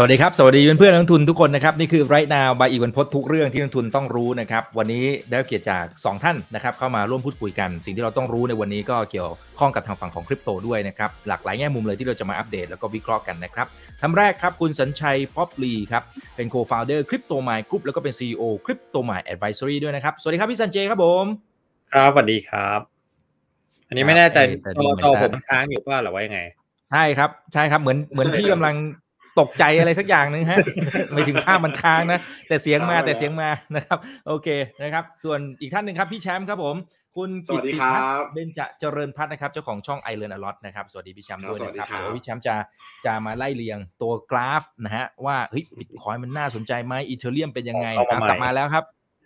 สวัสดีครับ สวัสดีเพื่อนๆนักลงทุนทุกคนนะครับ นี่คือไรท์นาวบายอีกวันพดทุกเรื่องที่นักลงทุนต้องรู้นะครับ วันนี้ได้รับเกียรติจาก 2 ท่านนะครับ เข้ามาร่วมพูดคุยกัน สิ่งที่เราต้องรู้ในวันนี้ก็เกี่ยวข้องกับทางฝั่งของคริปโตด้วยนะครับ หลากหลายแง่มุมเลยที่เราจะมาอัปเดตแล้วก็วิเคราะห์กันนะครับท่านแรกครับ คุณสัญชัยป๊อปลีครับ เป็นโคฟาวเดอร์คริปโตมายกรุ๊ปแล้วก็เป็น CEO คริปโตมายแอดไวซอรี่ด้วยนะครับ สวัสดีครับพี่สัญเจครับผม ครับสวัสดีครับ อันนี้ไม่แน่ใจแต่จดูอเหมือนจอกันผมมันค้างอยู่ว่าหรือว่ายังไงใช่ครับใช่ครับเหมือนเหมือนพี่กำลัง ตกใจอะไรสักอย่างหนึ่งฮะไม่ถึงภาพมันค้างนะ แต่เสียงมาแต่เสียงมานะครับ โอเคนะครับ ส่วนอีกท่านหนึ่งครับพี่แชมป์ครับผม คุณสวัสดีครับกิตติพัฒน์เบญจเจริญพัฒน์นะครับ เจ้าของช่องไอเ a นอลอตนะครับสวัสดีพี่แชมป์ด้วยครับสวัสดีนะครับครับเดี๋ยวพี่แชมป์จะจะมาไล่เรียงตัวกราฟนะฮะว่าเฮ้ยบิตคอยมันน่าสนใจไหมอีเทเรียมเป็นยังไงเข้ามาอะกลับใหม่มาแล้วครับ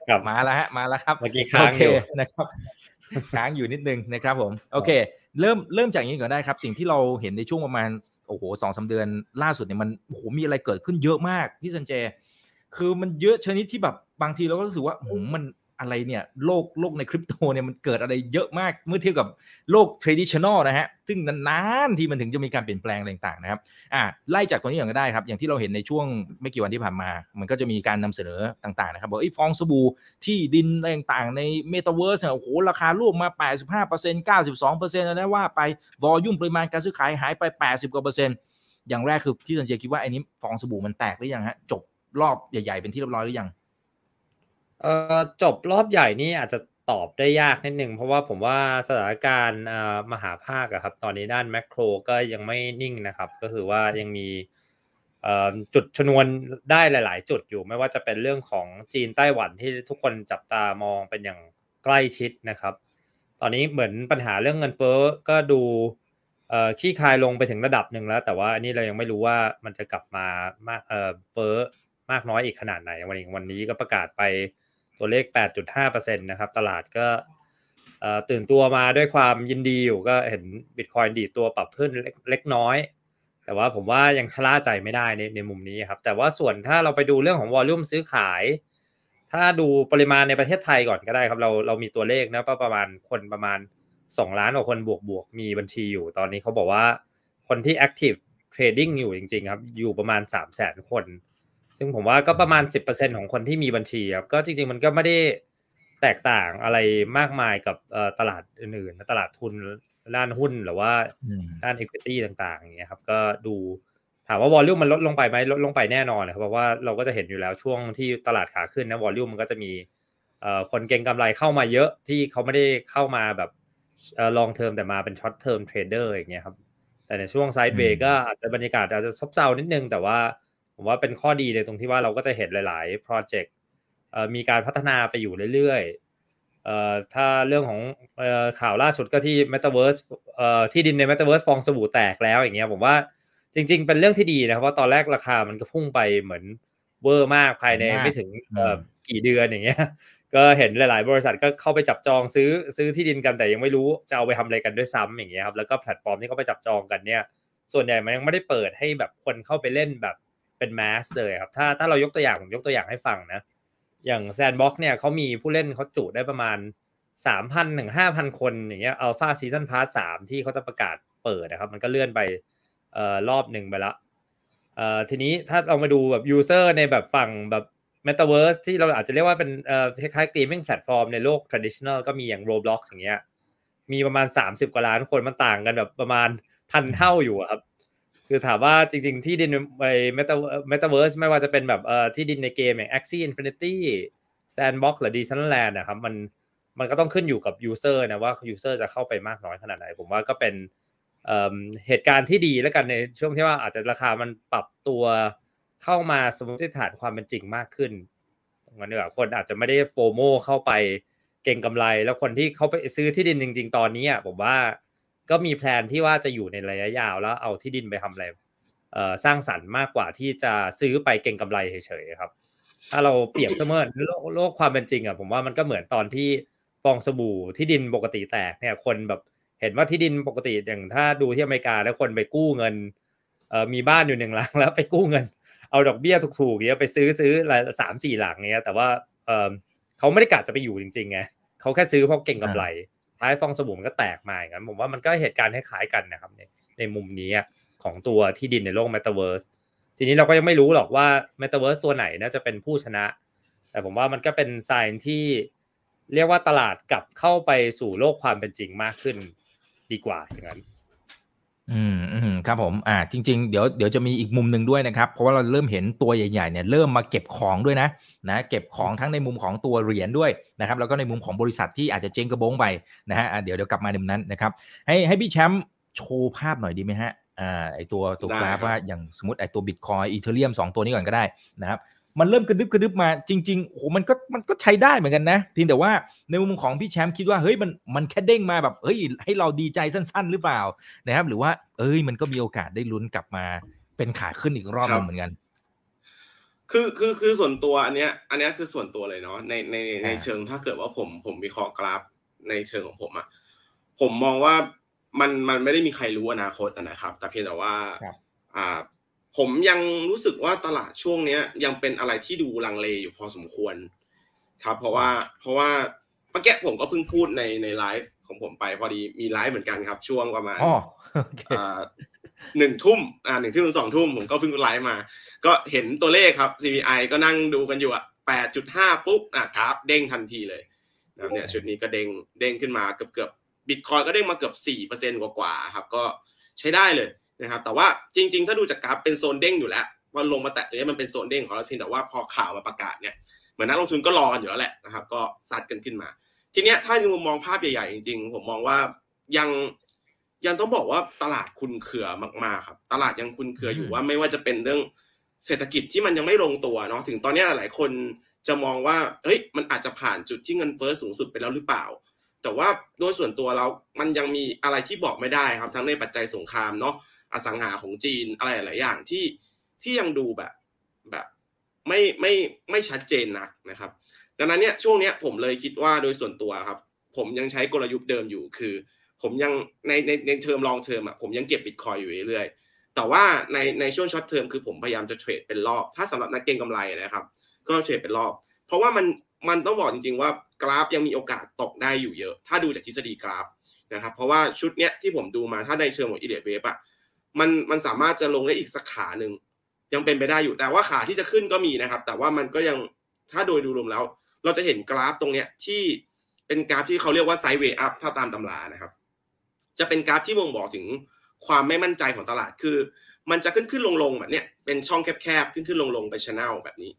ครับมาแล้วฮะมาแล้วครับเมื่อกี้ค้างโออเคยู่นะครับ ค้างอยู่นิดนึงนะครับผมโอเค เริ่มเริ่มจากอย่างนี้ก่อนได้ครับ สิ่งที่เราเห็นในช่วงประมาณโอ้โหสองสาเดือนล่าสุดเนี่ยมันโอ้โหมีอะไรเกิดขึ้นเยอะมากพี่สันเจ คือมันเยอะชนิดที่แบบบางทีเราก็รู้สึกว่าหืมมัน อะไรเนี่ยโลกโลกในคริปโตเนี่ยมันเกิดอะไรเยอะมากเมื่อเทียบกับโลก traditional นะฮะซึ่งนานๆที่มันถึงจะมีการเปลี่ยนแปลงอะไรต่างๆนะครับอ่าไล่จากตัวนี้ก่อนก็ได้ครับ อย่างที่เราเห็นในช่วงไม่กี่วันที่ผ่านมา มันก็จะมีการนำเสนอต่างๆนะครับบอกไอ้ฟองสบู่ที่ดินอะไรต่างๆ ในเมตาเวิร์สเนี่ยโอ้โหราคาร่วงมา 85% 92%แล้วนะว่าไปวอลุ่มปริมาณการซื้อขายหายไป 80กว่าเปอร์เซ็นต์อย่างแรกคือพี่สันเจคิดว่าไอ้นี้ฟองสบู่มันแตกหรือยังฮะจบรอบใหญ่ๆเป็นที่เรียบร้อยหรือยัง เอ่อจบรอบใหญ่นี่อาจจะตอบได้ยากนิดนึงเพราะว่าผมว่าสถานการณ์มหาภาคอะครับ ตอนนี้ด้านแมกโครก็ยังไม่นิ่งนะครับ ก็คือว่ายังมีจุดชนวนได้หลาย ๆ จุดอยู่ไม่ว่าจะเป็นเรื่องของจีนไต้หวันที่ทุกคนจับตามองเป็นอย่างใกล้ชิดนะครับ ตอนนี้เหมือนปัญหาเรื่องเงินเฟ้อก็ดูขี้คายลงไปถึงระดับหนึ่งแล้ว แต่ว่าอันนี้เรายังไม่รู้ว่ามันจะกลับมามากเอ่อเฟ้อมากน้อยอีกขนาดไหนวันนี้วันนี้ก็ประกาศไป ตัวเลข 8.5%นะครับ ตลาดก็ตื่นตัวมาด้วยความยินดีอยู่ก็เห็นบิตคอยดีตัวปรับขึ้นเล็กเล็กน้อย แต่ว่าผมว่ายังชะล่าใจไม่ได้ในในมุมนี้ครับ แต่ว่าส่วนถ้าเราไปดูเรื่องของวอลลุ่มซื้อขาย ถ้าดูปริมาณในประเทศไทยก่อนก็ได้ครับ เราเรามีตัวเลขนะประมาณคนประมาณ 2 ล้านกว่าคนบวกบวกมีบัญชีอยู่ ตอนนี้เขาบอกว่าคนที่ active trading อยู่จริง ๆ ครับ อยู่ประมาณ 3 0 0 0 0 0 คน ซึ่งผมว่าก็ประมาณ 10%ของคนที่มีบัญชีครับก็จริง ๆ มันก็ไม่ได้แตกต่างอะไรมากมายกับเอ่อตลาดอื่นๆนะตลาดทุนด้านหุ้นหรือว่าอืมด้าน equity ต่างๆอย่างเงี้ยครับก็ดูถามว่าวอลลุ่มมันลดลงไปไหมลดลงไปแน่นอนนะครับเพราะว่าเราก็จะเห็นอยู่แล้วช่วงที่ตลาดขาขึ้นนะวอลลุ่มมันก็จะมีเอ่อคนเก็งกำไรเข้ามาเยอะที่เขาไม่ได้เข้ามาแบบเอ่อ long term แต่มาเป็น short term trader อย่างเงี้ยครับแต่ในช่วงไซด์เวอืมก็อาจจะบรรยากาศอาจจะซบเซานิดนึงแต่ว่า ผมว่าเป็นข้อดีในตรงที่ว่าเราก็จะเห็นหลายๆโปรเจกต์เอ่อมีการพัฒนาไปอยู่เรื่อยๆเอ่อถ้าเรื่องของเอ่อข่าวล่าสุดก็ที่ Metaverse เอ่อที่ดินใน Metaverse ฟองสบู่แตกแล้วอย่างเงี้ยผมว่าจริง ๆ เป็นเรื่องที่ดีนะครับเพราะตอนแรกราคามันก็พุ่งไปเหมือนเวอร์มากภายในมากไม่ถึงเอ่อไม่กี่เดือนอย่างเงี้ยก็เห็นหลาย ๆ บริษัทก็เข้าไปจับจองซื้อซื้อที่ดินกันแต่ยังไม่รู้จะเอาไปทำอะไรกันด้วยซ้ำอย่างเงี้ยครับแล้วก็แพลตฟอร์มที่เขาไปจับจองกันเนี่ย ส่วนใหญ่มันยังไม่ได้เปิดให้แบบคนเข้าไปเล่นแบบ เป็น mass เลยครับถ้าถ้าเรายกตัวอย่างผมยกตัวอย่างให้ฟังนะ อย่าง Sandbox เนี่ยเขามีผู้เล่นเขาจุได้ประมาณ3,000ถึง5,000คนอย่างเงี้ย Alpha Season part สามที่เขาจะประกาศเปิดนะครับ มันก็เลื่อนไปเอ่อรอบหนึ่งไปละเอ่อทีนี้ถ้าเรามาดูแบบยูเซอร์ในแบบฝั่งแบบ Metaverse ที่เราอาจจะเรียกว่าเป็นเอ่อคล้ายๆ gaming platform ในโลก traditional ก็มีอย่าง Roblox อย่างเงี้ยมีประมาณ 30 กว่าล้านคนมันต่างกันแบบประมาณพันเท่าอยู่ครับ คือถามว่าจริงๆที่ดินใน Meta Metaverse ไม่ว่าจะเป็นแบบเอ่อที่ดินในเกมอย่าง Axie Infinity Sandbox หรือ Decentraland นะครับมันมันก็ต้องขึ้นอยู่กับ user นะว่า user จะเข้าไปมากน้อยขนาดไหน ผมว่าก็เป็นเเหตุการณ์ที่ดีแล้วกันในช่วงที่ว่าอาจจะราคามันปรับตัวเข้ามาสมมติฐานความเป็นจริงมากขึ้นตรงนั้นดีกว่าคนอาจจะไม่ได้โฟโมเข้าไปเก่งกำไร แล้วคนที่เขาไปซื้อที่ดินจริง ๆ ตอนนี้ผมว่า ก็มีแพลนที่ว่าจะอยู่ในระยะยาวแล้วเอาที่ดินไปทำอะไรสร้างสรรค์มากกว่าที่จะซื้อไปเก่งกำไรเฉยๆครับ ถ้าเราเปรียบเสมือนโลกความเป็นจริงอะผมว่ามันก็เหมือนตอนที่ฟองสบู่ที่ดินปกติแตกเนี่ยคนแบบเห็นว่าที่ดินปกติอย่างถ้าดูที่อเมริกาแล้วคนไปกู้เงินเออมีบ้านอยู่หนึ่งหลังแล้วไปกู้เงิน เอาดอกเบี้ยถูกๆเนี้ยไปซื้อซื้อสามสี่หลังเนี้ยแต่ว่าเออเขาไม่ได้กะจะไปอยู่จริงๆไงเขาแค่ซื้อเพราะเก็งกำไร ท้ายฟองสบู่มันก็แตกมาอย่างนั้นผมว่ามันก็เหตุการณ์คล้ายๆกันนะครับในในมุมนี้ของตัวที่ดินในโลกเมตาเวิร์สทีนี้เราก็ยังไม่รู้หรอกว่าเมตาเวิร์สตัวไหนน่าจะเป็นผู้ชนะ แต่ผมว่ามันก็เป็นไซน์ที่เรียกว่าตลาดกลับเข้าไปสู่โลกความเป็นจริงมากขึ้นดีกว่าอย่างนั้น อืมอืมครับผม อ่า จริง ๆ เดี๋ยวเดี๋ยวจะมีอีกมุมหนึ่งด้วยนะครับ เพราะว่าเราเริ่มเห็นตัวใหญ่ๆเนี่ยเริ่มมาเก็บของด้วยนะนะเก็บของทั้งในมุมของตัวเหรียญด้วยนะครับแล้วก็ในมุมของบริษัทที่อาจจะเจ๊งกระบงไปนะฮะเดี๋ยวเดี๋ยวกลับมาในมุมนั้นนะครับ ให้ให้พี่แชมป์โชว์ภาพหน่อยดีไหมฮะอ่าไอตัวตัวกราฟว่าอย่างสมมติไอตัวบิตคอยอีเทเรียมสองตัวนี้ก่อนก็ได้นะครับ มันเริ่มกระดึบกระดึบมาจริงๆโอ้โหมันก็มันก็ใช้ได้เหมือนกันนะทีแต่ว่าในมุมของพี่แชมป์คิดว่าเฮ้ยมันมันแค่เด้งมาแบบเฮ้ยให้เราดีใจสั้น ๆ หรือเปล่านะครับ หรือว่า เอ้ยมันก็มีโอกาสได้ลุ้นกลับมาเป็นขาขึ้นอีกรอบนึงเหมือนกัน คือคือคือส่วนตัวอันเนี้ย อันเนี้ยคือส่วนตัวเลยเนาะในในในเชิงถ้าเกิดว่าผมผมวิเคราะห์กราฟในเชิงของผมอะผมมองว่ามันมันไม่ได้มีใครรู้อนาคตนะครับ แต่เพียงแต่ว่าอ่า ผมยังรู้สึกว่าตลาดช่วงเนี้ย ยังเป็นอะไรที่ดูลังเลอยู่พอสมควร ครับ เพราะว่าเพราะว่าเมื่อกี้ผมก็เพิ่งพูดในในไลฟ์ของผมไปพอดีมีไลฟ์เหมือนกันครับ ช่วงประมาณหนึ่งทุ่มอ่าหนึ่งทุ่มถึงสองทุ่มผมก็เพิ่งไลฟ์มา ก็เห็นตัวเลขครับ CPI ก็นั่งดูกันอยู่อะแปดจุดห้าปุ๊บอะครับเด้งทันทีเลยนะเนี่ยชุดนี้ก็เด้งเด้งขึ้นมาเกือบเกือบบิตคอยก็เด้งมาเกือบสี่เปอร์เซ็นต์กว่าๆครับ ก็ใช้ได้เลย นะครับแต่ว่าจริง ๆ ถ้าดูจากกราฟเป็นโซนเด้งอยู่แล้วพอลงมาแตะตรงนี้มันเป็นโซนเด้งของเราเพียงแต่ว่าพอข่าวมาประกาศเนี่ยเหมือนนักลงทุนก็รออยู่แล้วแหละนะครับก็ซัดกันขึ้นมา ทีเนี้ยถ้ามุมมองภาพใหญ่ๆจริง ๆ ผมมองว่ายังยังต้องบอกว่าตลาดคุณเขือมากๆครับตลาดยังคุณเขืออยู่ว่าไม่ว่าจะเป็นเรื่องเศรษฐกิจที่มันยังไม่ลงตัวเนาะถึงตอนนี้หลายคนจะมองว่าเฮ้ยมันอาจจะผ่านจุดที่เงินเฟ้อสูงสุดไปแล้วหรือเปล่า แต่ว่าโดยส่วนตัวเรา มันยังมีอะไรที่บอกไม่ได้ครับทั้งในปัจจัยสงครามเนาะ อสังหาของจีนอะไรหลายอย่างที่ที่ยังดูแบบแบบไม่ไม่ไม่ชัดเจนนักนะครับ ดังนั้นเนี่ยช่วงเนี้ยผมเลยคิดว่าโดยส่วนตัวครับ ผมยังใช้กลยุทธ์เดิมอยู่คือ ผมยังในในใน term long term อะผมยังเก็บบิตคอยน์อยู่เรื่อยๆแต่ว่าในในช่วง short term คือผมพยายามจะเทรดเป็นรอบ ถ้าสำหรับนักเก็งกำไรนะครับ ก็เทรดเป็นรอบ เพราะว่ามันมันต้องบอกจริงๆว่ากราฟยังมีโอกาสตกได้อยู่เยอะ ถ้าดูจากทฤษฎีกราฟนะครับเพราะว่าชุดเนี้ยที่ผมดูมาถ้าในเชิงของอีเดียเวฟอะ มันมันสามารถจะลงได้อีกสักขาหนึ่งยังเป็นไปได้อยู่แต่ว่าขาที่จะขึ้นก็มีนะครับ แต่ว่ามันก็ยังถ้าโดยดูรวมแล้ว เราจะเห็นกราฟตรงเนี้ยที่เป็นกราฟที่เขาเรียกว่าไซด์เวย์อัพถ้าตามตำรานะครับ จะเป็นกราฟที่บ่งบอกถึงความไม่มั่นใจของตลาดคือ มันจะขึ้นขึ้นลงลงแบบเนี้ยเป็นช่องแคบๆขึ้นขึ้นลงลงไป channel แบบนี้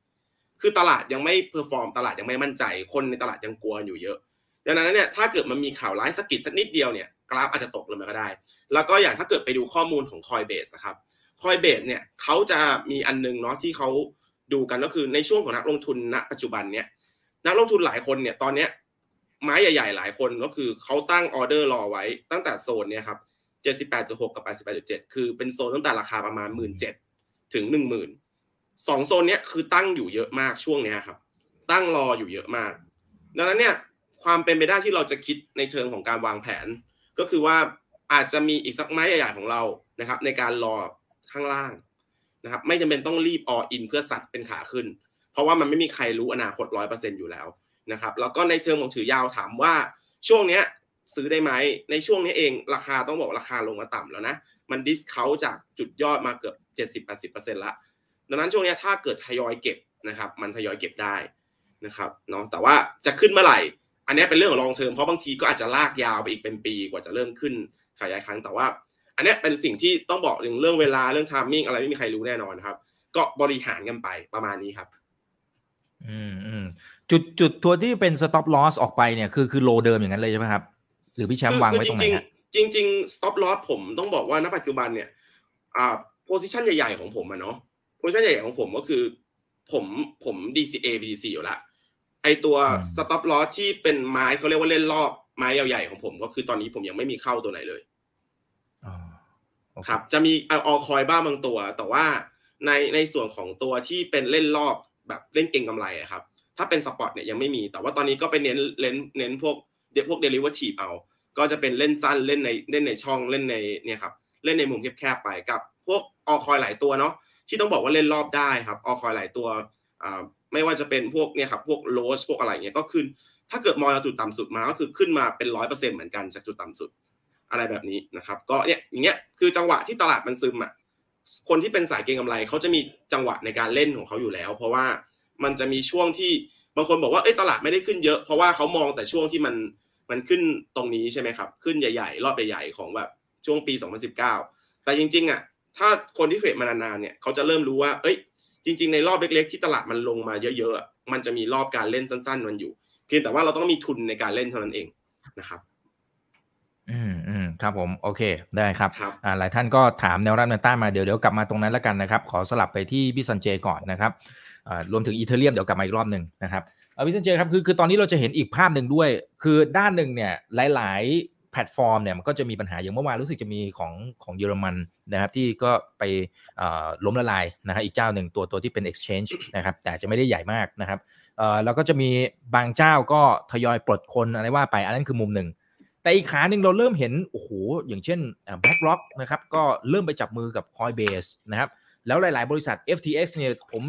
คือตลาดยังไม่ perform ตลาดยังไม่มั่นใจ คนในตลาดยังกลัวอยู่เยอะดังนั้นเนี่ยถ้าเกิดมันมีข่าวร้ายสักนิดสักนิดเดียวเนี่ย กราฟอาจจะตกลงมาก็ได้ แล้วก็อย่างถ้าเกิดไปดูข้อมูลของ Coinbase นะครับ Coinbase เนี่ยเขาจะมีอันนึงเนาะที่เขาดูกันก็คือในช่วงของนักลงทุนณ ปัจจุบันเนี่ยนักลงทุนหลายคนเนี่ยตอนเนี้ยไม้ใหญ่ ๆ หลายคนก็คือเขาตั้งออเดอร์รอไว้ตั้งแต่โซนเนี่ยครับ78.6 กับ 88.7 คือเป็นโซนตั้งแต่ราคาประมาณ 17,000 ถึง 10,000สองโซนเนี้ยคือตั้งอยู่เยอะมากช่วงเนี้ยครับ ตั้งรออยู่เยอะมาก ดังนั้นเนี่ยความเป็นไปได้ที่เราจะคิดในเชิงของการวางแผน ก็คือว่าอาจจะมีอีกสักไม้ใหญ่ๆของเรานะครับ ในการรอข้างล่างนะครับ ไม่จำเป็นต้องรีบออินเพื่อสัตว์เป็นขาขึ้น เพราะว่ามันไม่มีใครรู้อนาคตร้อยเปอร์เซ็นอยู่แล้วนะครับแล้วก็ในเชิงของถือยาวถามว่าช่วงเนี้ยซื้อได้ไหมในช่วงนี้เองราคาต้องบอกราคาลงมาต่ำแล้วนะ มัน discount จากจุดยอดมาเกือบเจ็ดสิบแปดสิบเปอร์เซ็นต์ละดังนั้นช่วงนี้ถ้าเกิดทยอยเก็บนะครับ มันทยอยเก็บได้นะครับเนาะแต่ว่าจะขึ้นเมื่อไหร่ อันนี้เป็นเรื่องของ long term เพราะบางทีก็อาจจะลากยาวไปอีกเป็นปีกว่าจะเริ่มขึ้นขยายครั้งแต่ว่า อันนี้เป็นสิ่งที่ต้องบอกถึงเรื่องเวลาเรื่อง timing อะไรไม่มีใครรู้แน่นอนครับ ก็บริหารกันไปประมาณนี้ครับ อืมอืมจุดจุดตัวที่เป็น stop loss ออกไปเนี่ยคือคือโลเดิมอย่างนั้นเลยใช่ไหมครับ หรือพี่แชมป์วางไว้ตรงไหนจริงจริง stop loss ผมต้องบอกว่าณปัจจุบันเนี่ย อ่า position ใหญ่ๆของผมอะเนาะ position ใหญ่ๆของผมก็คือ ผมผม DCA BDC อยู่ละ ไอตัวสต็อปลอสที่เป็นไม้เขาเรียกว่าเล่นรอบไม้ใหญ่ๆของผม ก็คือตอนนี้ผมยังไม่มีเข้าตัวไหนเลยครับ จะมีออคอยบ้างบางตัว แต่ว่าในในส่วนของตัวที่เป็นเล่นรอบแบบเล่นเก็งกำไรครับ ถ้าเป็น spot เนี่ยยังไม่มี แต่ว่าตอนนี้ก็ไปเน้นเน้นเน้นพวกเดี๋ยวพวก derivative เอา ก็จะเป็นเล่นสั้นเล่นในเล่นในช่องเล่นในเนี่ยครับเล่นในมุมแคบๆไปกับ พวก altcoin หลายตัวเนาะที่ต้องบอกว่าเล่นรอบได้ครับออคอยหลายตัวอ่า ไม่ว่าจะเป็นพวกเนี่ยครับพวกโลสพวกอะไรเงี้ยก็ขึ้น ถ้าเกิดมองจากจุดต่ำสุดมาก็คือขึ้นมาเป็นร้อยเปอร์เซ็นต์เหมือนกันจากจุดต่ำสุดอะไรแบบนี้นะครับ ก็เนี่ยอย่างเงี้ยคือจังหวะที่ตลาดมันซึมอะคนที่เป็นสายเก็งกำไรเขาจะมีจังหวะในการเล่นของเขาอยู่แล้ว เพราะว่ามันจะมีช่วงที่บางคนบอกว่าเอ้ยตลาดไม่ได้ขึ้นเยอะเพราะว่าเขามองแต่ช่วงที่มันมันขึ้นตรงนี้ใช่ไหมครับ ขึ้นใหญ่ๆ รอบใหญ่ๆของแบบช่วงปี 2019 แต่จริงๆอะถ้าคนที่เทรดมานานๆเนี่ยเขาจะเริ่มรู้ว่า เอ้ย จริง ๆ ในรอบเล็ก ๆ ที่ตลาดมันลงมาเยอะๆมันจะมีรอบการเล่นสั้น ๆ มันอยู่ เพียงแต่ว่าเราต้องมีทุนในการเล่นเท่านั้นเองนะครับอืมอืมครับผมโอเคได้ครับครับอ่าหลายท่านก็ถามแนวรับแนวต้านมาเดี๋ยวเดี๋ยวกลับมาตรงนั้นแล้วกันนะครับ ขอสลับไปที่พี่สันเจก่อนนะครับอ่ารวมถึงอีเทเรียมเดี๋ยวกลับมาอีกรอบหนึ่งนะครับอ่าพี่สันเจครับคือคือตอนนี้เราจะเห็นอีกภาพหนึ่งด้วย คือด้านหนึ่งเนี่ยหลาย ๆ แพลตฟอร์มเนี่ยมันก็จะมีปัญหาอย่างเมื่อวานรู้สึกจะมีของของเยอรมันนะครับที่ก็ไปล้มละลายนะฮะอีกเจ้าหนึ่งตัวตัวที่เป็น exchange นะครับแต่จะไม่ได้ใหญ่มากนะครับแล้วก็จะมีบางเจ้าก็ทยอยปลดคนอะไรว่าไปอันนั้นคือมุมหนึ่งแต่อีกขาหนึ่งเราเริ่มเห็นโอ้โหอย่างเช่น BlackRock นะครับก็เริ่มไปจับมือกับ Coinbase นะครับแล้วหลาย ๆ บริษัท FTX เนี่ยผม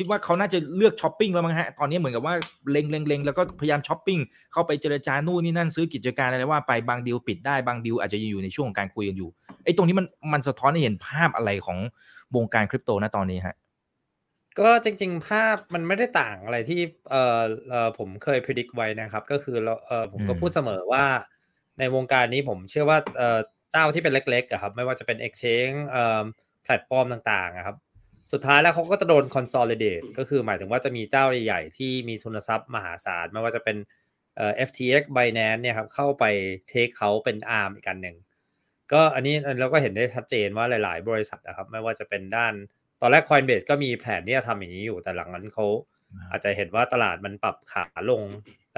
คิดว่าเขาน่าจะเลือกช้อปปิ้งแล้วมั้งฮะ ตอนนี้เหมือนกับว่าเล็งเล็งเล็งแล้วก็พยายามช้อปปิ้งเข้าไปเจรจานู่นนี่นั่นซื้อกิจการอะไรว่าไปบางดีลปิดได้บางดีลอาจจะยังอยู่ในช่วงของการคุยกันอยู่ไอ้ตรงนี้มันมันสะท้อนให้เห็นภาพอะไรของวงการคริปโตนะตอนนี้ฮะก็จริง ๆ ภาพมันไม่ได้ต่างอะไรที่เอ่อเอ่อผมเคยพิจิตไว้นะครับ ก็คือเราเอ่อผมก็อืมพูดเสมอว่า ในวงการนี้ผมเชื่อว่าเอ่อเจ้าที่เป็นเล็กๆอะครับ ไม่ว่าจะเป็น Exchange เอ่อแพลตฟอร์มต่างๆอะครับ สุดท้ายแล้วเขาก็จะโดน consolidate ก็คือหมายถึงว่าจะมีเจ้าใหญ่ๆ ที่มีทุนทรัพย์มหาศาลไม่ว่าจะเป็นเอ่อ FTX Binance เนี่ยครับเข้าไปเทคเขาเป็น ARM อีกกันหนึ่งก็อันนี้เราก็เห็นได้ชัดเจนว่าหลาย ๆ บริษัทนะครับ ไม่ว่าจะเป็นด้านตอนแรก Coinbase ก็มีแผนที่จะทำอย่างนี้อยู่แต่หลังนั้นเขาอาจจะเห็นว่าตลาดมันปรับขาลง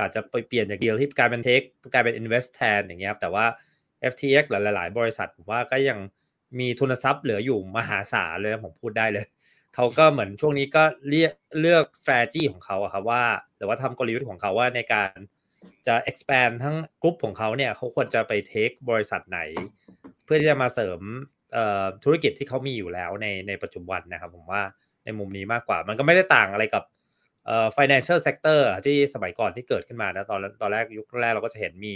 อาจจะไปเปลี่ยนจากเดียวที่กลายเป็นเทคกลายเป็น invest แทนอย่างเงี้ยครับแต่ว่า FTX หลายๆ บริษัทผมว่าก็ยังมีทุนทรัพย์เหลืออยู่มหาศาลเลยผมพูดได้เลย เขาก็เหมือนช่วงนี้ก็เลือกเลือก strategy ของเขาอะครับว่า หรือว่าทำกลยุทธ์ของเขาว่าในการจะ expand ทั้งกลุ่มของเขาเนี่ยเขาควรจะไป take บริษัทไหน เพื่อที่จะมาเสริมธุรกิจที่เขามีอยู่แล้วในในปัจจุบันนะครับ ผมว่าในมุมนี้มากกว่า มันก็ไม่ได้ต่างอะไรกับ financial sector ที่สมัยก่อนที่เกิดขึ้นมานะตอนตอนแรกยุคแรกเราก็จะเห็นมี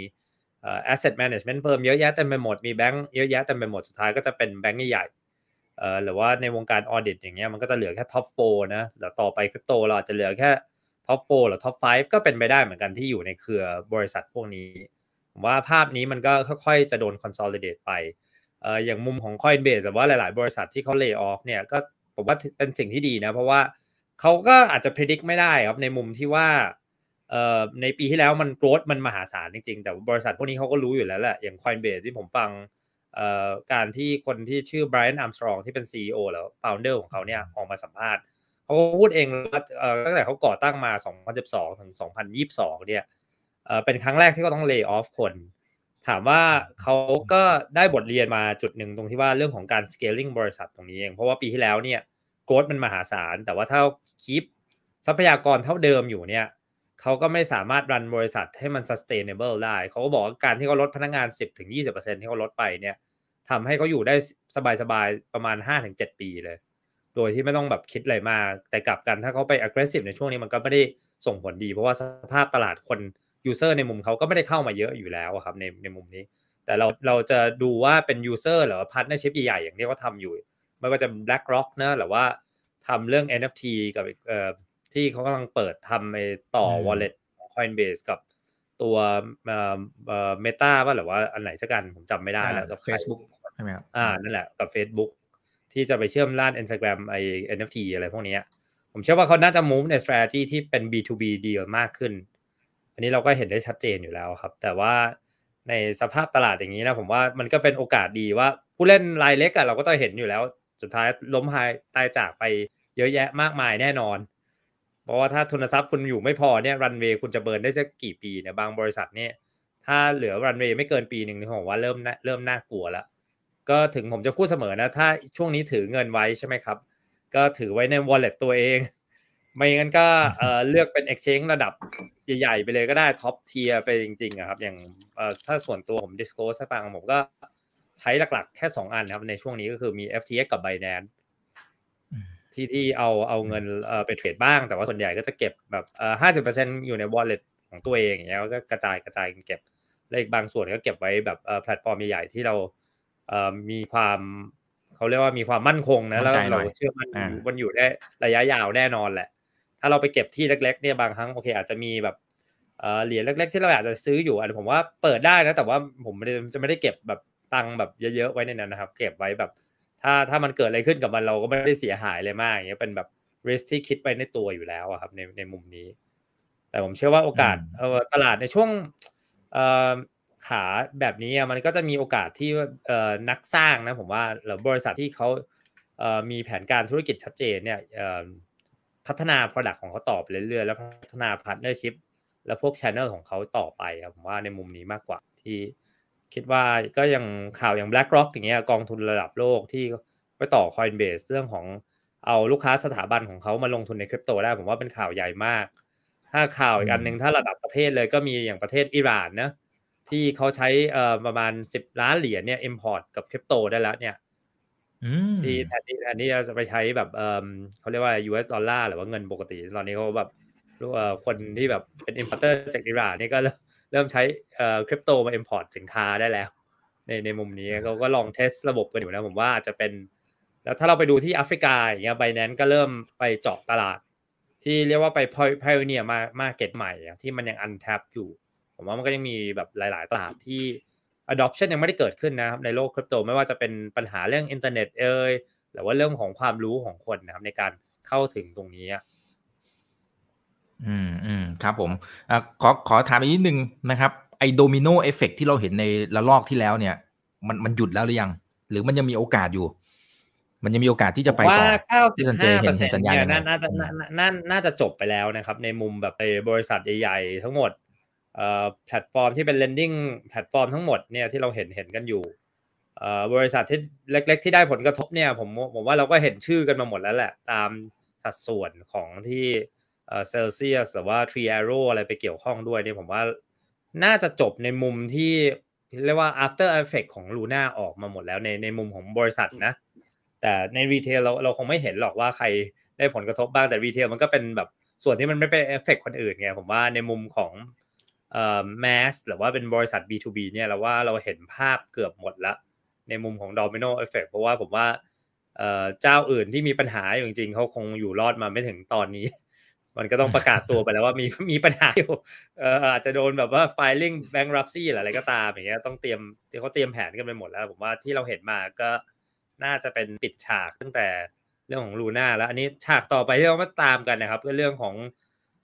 asset management firm เยอะแยะเต็มไปหมดมีแบงก์เยอะแยะเต็มไปหมดสุดท้ายก็จะเป็นแบงก์ใหญ่ เอ่อหรือว่าในวงการ audit อย่างเงี้ยมันก็จะเหลือแค่ top 4นะแล้วต่อไปคริปโตเราอาจจะเหลือแค่ top 4หรือ top 5ก็เป็นไปได้เหมือนกันที่อยู่ในเครือบริษัทพวกนี้ผมว่าภาพนี้มันก็ค่อยๆ จะโดน consolidate ไปเอ่ออย่างมุมของ Coinbase แต่ว่าหลาย ๆ บริษัทที่เขา lay off เนี่ยก็ผมว่าเป็นสิ่งที่ดีนะ เพราะว่าเขาก็อาจจะ predict ไม่ได้ครับในมุมที่ว่าเอ่อในปีที่แล้วมัน growth มันมหาศาลจริงๆ แต่บริษัทพวกนี้เขาก็รู้อยู่แล้วแหละอย่าง Coinbase ที่ผมฟัง การที่คนที่ชื่อ Brian Armstrong ที่เป็น CEO แล้ว founder ของเขาเนี่ยออกมาสัมภาษณ์เขาก็พูดเองว่าเอ่อตั้งแต่เขาก่อตั้งมา 2012 ถึง 2022 เนี่ยเอ่อเป็นครั้งแรกที่เขาต้อง lay off คน ถามว่าเขาก็ได้บทเรียนมาจุดหนึ่งตรงที่ว่าเรื่องของการ scaling บริษัทตรงนี้เอง เพราะว่าปีที่แล้วเนี่ยโกดมันมหาศาล แต่ว่าถ้าคีปทรัพยากรเท่าเดิมอยู่เนี่ย เขาก็ไม่สามารถรันบริษัทให้มัน sustainable ได้เขาก็บอกว่าการที่เขาลดพนักงาน 10-20%ที่เขาลดไปเนี่ยทำให้เขาอยู่ได้สบายๆประมาณ 5-7 ปีเลย โดยที่ไม่ต้องแบบคิดอะไรมาก แต่กลับกันถ้าเขาไป aggressive ในช่วงนี้มันก็ไม่ได้ส่งผลดี เพราะว่าสภาพตลาดคน user ในมุมเขาก็ไม่ได้เข้ามาเยอะอยู่แล้วครับในในมุมนี้ แต่เราเราจะดูว่าเป็น user หรือ partnership ใหญ่ๆอย่างที่เขาทำอยู่ ไม่ว่าจะ BlackRock นะหรือว่าทำเรื่อง NFT กับเอ่อ ที่เขากำลังเปิดทำไอ้ต่ออืม wallet ของ Coinbase กับตัวเอ่อเอ่อ Meta ป่ะหรือว่าอันไหนสักกันผมจำไม่ได้แล้วกับใคร Facebook ใช่ไหมครับอ่านั่นแหละกับ Facebook ที่จะไปเชื่อมล้าน Instagram ไอ NFT อะไรพวกเนี้ยผมเชื่อว่าเขาน่าจะ move ใน strategy ที่เป็น B2B deal มากขึ้น อันนี้เราก็เห็นได้ชัดเจนอยู่แล้วครับ แต่ว่าในสภาพตลาดอย่างนี้นะผมว่ามันก็เป็นโอกาสดีว่าผู้เล่นรายเล็กอะเราก็ต้องเห็นอยู่แล้ว สุดท้ายล้มหายตายจากไปเยอะแยะมากมายแน่นอน เพราะว่าถ้าทุนทรัพย์คุณอยู่ไม่พอเนี่ยรันเวย์คุณจะเบิร์นได้สักกี่ปีเนี่ยบางบริษัทเนี่ยถ้าเหลือรันเวย์ไม่เกินปีหนึ่งนี่ผมว่าเริ่มเริ่มน่ากลัวแล้วก็ถึงผมจะพูดเสมอนะถ้าช่วงนี้ถือเงินไว้ใช่ไหมครับ ก็ถือไว้ใน wallet ตัวเอง ไม่งั้นก็เลือกเป็น exchange ระดับใหญ่ๆไปเลยก็ได้ top tier ไปจริงๆอะครับอย่างถ้าส่วนตัวผม disclose ให้ฟังผมก็ใช้หลักๆ แค่ 2 อันครับในช่วงนี้ก็คือมี FTX กับ Binance ที่ที่เอาเอาเงินเอ่อไปเทรดบ้าง แต่ว่าส่วนใหญ่ก็จะเก็บแบบเอ่อห้าสิบเปอร์เซ็นต์อยู่ใน wallet ของตัวเองอย่างเงี้ยก็กระจายกระจายกันเก็บแล้วอีกบางส่วนก็เก็บไว้แบบเอ่อแพลตฟอร์มใหญ่ๆที่เราเอ่อมีความเขาเรียกว่ามีความมั่นคงนะแล้วเราเชื่อมันมันอยู่ได้ระยะยาวแน่นอนแหละ ถ้าเราไปเก็บที่เล็ก ๆ เนี่ยบางครั้งโอเค อาจจะมีแบบเอ่อเหรียญเล็ก ๆ ที่เราอยากจะซื้ออยู่อันผมว่าเปิดได้นะแต่ว่าผมไม่ได้จะไม่ได้เก็บแบบตังค์แบบเยอะๆไว้ในนั้นนะครับ เก็บไว้แบบ ถ้าถ้ามันเกิดอะไรขึ้นกับมันเราก็ไม่ได้เสียหายเลยมากอย่างเงี้ยเป็นแบบ risk ที่คิดไปในตัวอยู่แล้วครับในในมุมนี้ แต่ผมเชื่อว่าโอกาสเออตลาดในช่วงเอ่อขาแบบนี้มันก็จะมีโอกาสที่เอ่อนักสร้างนะผมว่าหรือบริษัทที่เขาเอ่อมีแผนการธุรกิจชัดเจนเนี่ยเอ่อพัฒนา product ของเขาต่อไปเรื่อยๆ แล้วพัฒนา partnership แล้วพวก channel ของเขาต่อไปครับผมว่าในมุมนี้มากกว่าที่ คิดว่าก็ยังข่าวอย่าง BlackRock อย่างเงี้ยกองทุนระดับโลกที่ไปต่อ Coinbase เรื่องของเอาลูกค้าสถาบันของเขามาลงทุนในคริปโตได้ ผมว่าเป็นข่าวใหญ่มาก ถ้าข่าวอีกอันหนึ่งถ้าระดับประเทศเลยก็มีอย่างประเทศอิหร่านนะที่เขาใช้เอ่อประมาณสิบล้านเหรียญเนี่ย import กับคริปโตได้แล้วเนี่ยที่แทนที่แทนที่จะไปใช้แบบเอ่อเขาเรียกว่า US ดอลลาร์หรือว่าเงินปกติ ตอนนี้เขาแบบคนที่แบบเป็น importer จากอิหร่านนี่ก็เริ่ม ใช้เอ่อคริปโตมา import สินค้าได้แล้ว ในในมุมนี้เขาก็ลอง test ระบบกันอยู่นะผมว่าอาจจะเป็น แล้วถ้าเราไปดูที่แอฟริกาอย่างเงี้ย Binance ก็เริ่มไปเจาะตลาด ที่เรียกว่าไป pioneer มา market ใหม่ที่มันยัง untapped อยู่ ผมว่ามันก็ยังมีแบบหลาย ๆ ตลาดที่ adoption ยังไม่ได้เกิดขึ้นนะครับในโลกคริปโตไม่ว่าจะเป็นปัญหาเรื่องอินเทอร์เน็ตเอ่ยหรือว่าเรื่องของความรู้ของคนนะครับในการเข้าถึงตรงนี้ อืมอืมครับผมอขอขอถามอีกนิดนึงนะครับ ไอ้ domino effect ที่เราเห็นในระลอกที่แล้วเนี่ย มันมันหยุดแล้วหรือยัง หรือมันยังมีโอกาสอยู่ มันยังมีโอกาสที่จะไปต่อที่สัญญาณเห็นสัญญาณน่าจะน่าน่าจะจบไปแล้วนะครับ ในมุมแบบไอ้บริษัทใหญ่ๆ ทั้งหมดเอ่อแพลตฟอร์มที่เป็น lending แพลตฟอร์มทั้งหมดเนี่ยที่เราเห็นเห็นกันอยู่เอ่อบริษัทที่เล็ก ๆ ที่ได้ผลกระทบเนี่ย ผมผมว่าเราก็เห็นชื่อกันมาหมดแล้วแหละ ตามสัดส่วนของที่ เออเซลเซียสหรือว่า Three Arrows อะไรไปเกี่ยวข้องด้วยเนี่ยผมว่าน่าจะจบในมุมที่เรียกว่า after effect ของ Luna ออกมาหมดแล้วในในมุมของบริษัทนะ แต่ใน retail เราเราคงไม่เห็นหรอกว่าใครได้ผลกระทบบ้างแต่ retail มันก็เป็นแบบส่วนที่มันไม่ไปเอฟเฟกคนอื่นไงผมว่าในมุมของเอ่อ mass หรือว่าเป็นบริษัท B2B เนี่ยเราว่าเราเห็นภาพเกือบหมดละ ในมุมของ Domino Effect เพราะว่าผมว่าเอ่อเจ้าอื่นที่มีปัญหาอยู่จริงๆเขาคงอยู่รอดมาไม่ถึงตอนนี้ มันก็ต้องประกาศตัวไปแล้วว่ามีมีปัญหาอยู่เอ่ออาจจะโดนแบบว่า filing bankruptcy อะไรก็ตามอย่างเงี้ยต้องเตรียมที่เขาเตรียมแผนกันไปหมดแล้ว ผมว่าที่เราเห็นมาก็น่าจะเป็นปิดฉากตั้งแต่เรื่องของลูน่าแล้ว อันนี้ฉากต่อไปที่เรามาตามกันนะครับก็เรื่องของ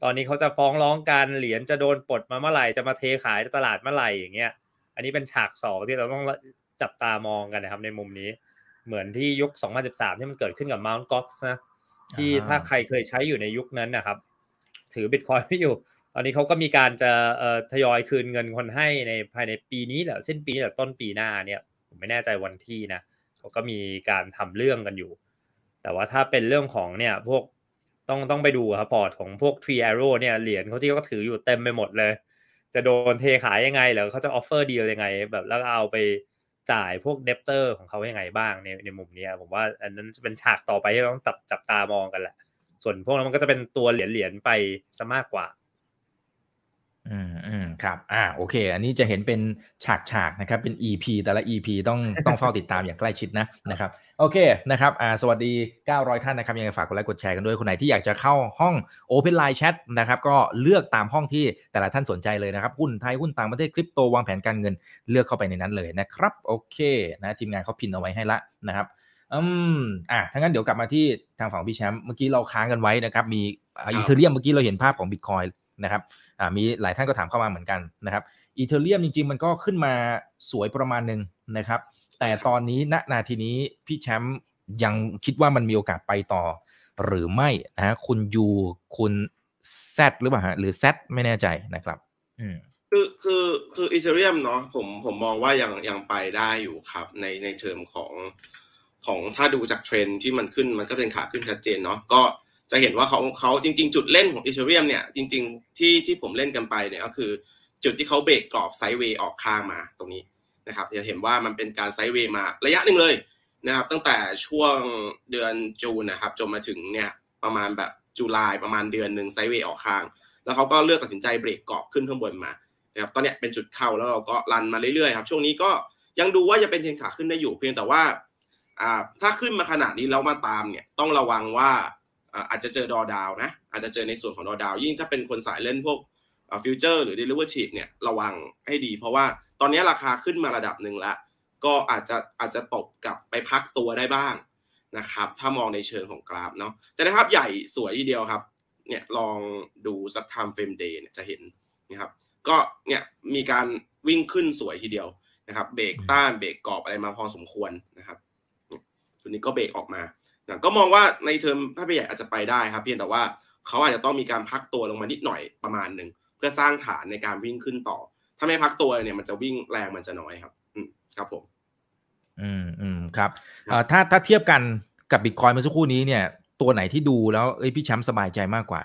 ตอนนี้เขาจะฟ้องร้องกันเหรียญจะโดนปลดมาเมื่อไหร่จะมาเทขายตลาดเมื่อไหร่อย่างเงี้ย อันนี้เป็นฉากสองที่เราต้องจับตามองกันนะครับในมุมนี้ เหมือนที่ยุค 2013 ที่มันเกิดขึ้นกับ Mount Gox นะ ที่ถ้าใครเคยใช้อยู่ในยุคนั้นนะครับ ถือบิตคอยไม่อยู่ ตอนนี้เขาก็มีการจะเอ่อทยอยคืนเงินคนให้ในภายในปีนี้แหละสิ้นปีหรือต้นปีหน้าเนี่ยผมไม่แน่ใจวันที่นะเขาก็มีการทำเรื่องกันอยู่ แต่ว่าถ้าเป็นเรื่องของเนี่ยพวกต้องต้องไปดูครับพอร์ตของพวก Tree Arrow เนี่ยเหรียญเขาที่เขาถืออยู่เต็มไปหมดเลย จะโดนเทขายยังไงหรือเขาจะ offer deal ยังไง แบบแล้วเอาไป จ่ายพวก debtor ของเขายังไงบ้างในในมุมนี้ผมว่า อันนั้นจะเป็นฉากต่อไปที่ต้องจับจับตามองกันแหละ ส่วนพวกนั้นมันก็จะเป็นตัวเหรียญเหรียญไปซะมากกว่า อืมอืมครับ อ่า โอเค อันนี้จะเห็นเป็นฉากฉากนะครับ เป็น EP แต่ละ EP ต้องต้องเฝ้าติดตามอย่างใกล้ชิดนะนะครับ โอเคนะครับ อ่า สวัสดี 900 ท่านนะครับ ยังไงฝากกดไลค์กดแชร์กันด้วย คนไหนที่อยากจะเข้าห้อง Open Line Chat นะครับ ก็เลือกตามห้องที่แต่ละท่านสนใจเลยนะครับ หุ้นไทย หุ้นต่างประเทศ คริปโต วางแผนการเงิน เลือกเข้าไปในนั้นเลยนะครับ โอเค นะทีมงานเขาพินเอาไว้ให้ละนะครับอืมอะถ้างั้นเดี๋ยวกลับมาที่ทางฝั่งพี่แชมป์ เมื่อกี้เราค้างกันไว้นะครับ มีอีเทเรียมเมื่อกี้เราเห็นภาพของบิตคอย นะครับมีหลายท่านก็ถามเข้ามาเหมือนกันนะครับอีเทเรียมจริง ๆ มันก็ขึ้นมาสวยประมาณหนึ่งนะครับ แต่ตอนนี้ณนาทีนี้พี่แชมป์ยังคิดว่ามันมีโอกาสไปต่อ หรือไม่นะฮะคุณยูคุณแซดหรือเปล่าฮะหรือแซดไม่แน่ใจนะครับ อืมคือคือคือ Ethereum เนาะผมผมมองว่ายังยังไปได้อยู่ครับ ในในเทอมของของถ้าดูจากเทรนที่มันขึ้นมันก็เป็นขาขึ้นชัดเจนเนาะก็ จะเห็นว่าเขาเขาจริง ๆ จุดเล่นของ Ethereum เนี่ยจริง ๆ ที่ที่ผมเล่นกันไปเนี่ยก็คือ จุดที่เขาเบรกกรอบ sideway ออกข้างมาตรงนี้นะครับจะเห็นว่ามันเป็นการไซด์เวย์มาระยะหนึ่งเลยนะครับ ตั้งแต่ช่วงเดือนจูนนะครับจนมาถึงเนี่ยประมาณแบบจุลายประมาณเดือนหนึ่งไซด์เวย์ออกข้าง แล้วเขาก็เลือกตัดสินใจเบรกกรอบขึ้นข้างบนมานะครับตอนเนี้ยเป็นจุดเข้าแล้วเราก็รันมาเรื่อยๆครับช่วงนี้ก็ยังดูว่าจะเป็นเทนขาขึ้นได้อยู่เพียงแต่ว่าอ่าถ้าขึ้นมาขนาดนี้แล้วมาตามเนี่ยต้องระวังว่า อาจจะเจอดอดาวนะ อาจจะเจอในส่วนของดอดาว ยิ่งถ้าเป็นคนสายเล่นพวกfuture หรือ derivative เนี่ยระวังให้ดี เพราะว่าตอนนี้ราคาขึ้นมาระดับหนึ่งแล้วก็อาจจะอาจจะตกกลับไปพักตัวได้บ้างนะครับ ถ้ามองในเชิงของกราฟเนาะแต่นะครับใหญ่สวยทีเดียวครับเนี่ยลองดูสัก time frame day เนี่ยจะเห็นนะครับก็เนี่ยมีการวิ่งขึ้นสวยทีเดียวนะครับ เบรกต้านเบรกกรอบอะไรมาพอสมควรนะครับตัวนี้ก็เบรกออกมา ก็มองว่าในเทอมภาพใหญ่อาจจะไปได้ครับ เพียงแต่ว่าเขาอาจจะต้องมีการพักตัวลงมานิดหน่อยประมาณหนึ่งเพื่อสร้างฐานในการวิ่งขึ้นต่อ ถ้าไม่พักตัวเนี่ยมันจะวิ่งแรงมันจะน้อยครับ อืมครับผม อืมอืมครับเอ่อถ้าถ้าเทียบกันกับบิตคอยเมื่อสักครู่นี้เนี่ย ตัวไหนที่ดูแล้วเอ้ยพี่แชมป์สบายใจมากกว่า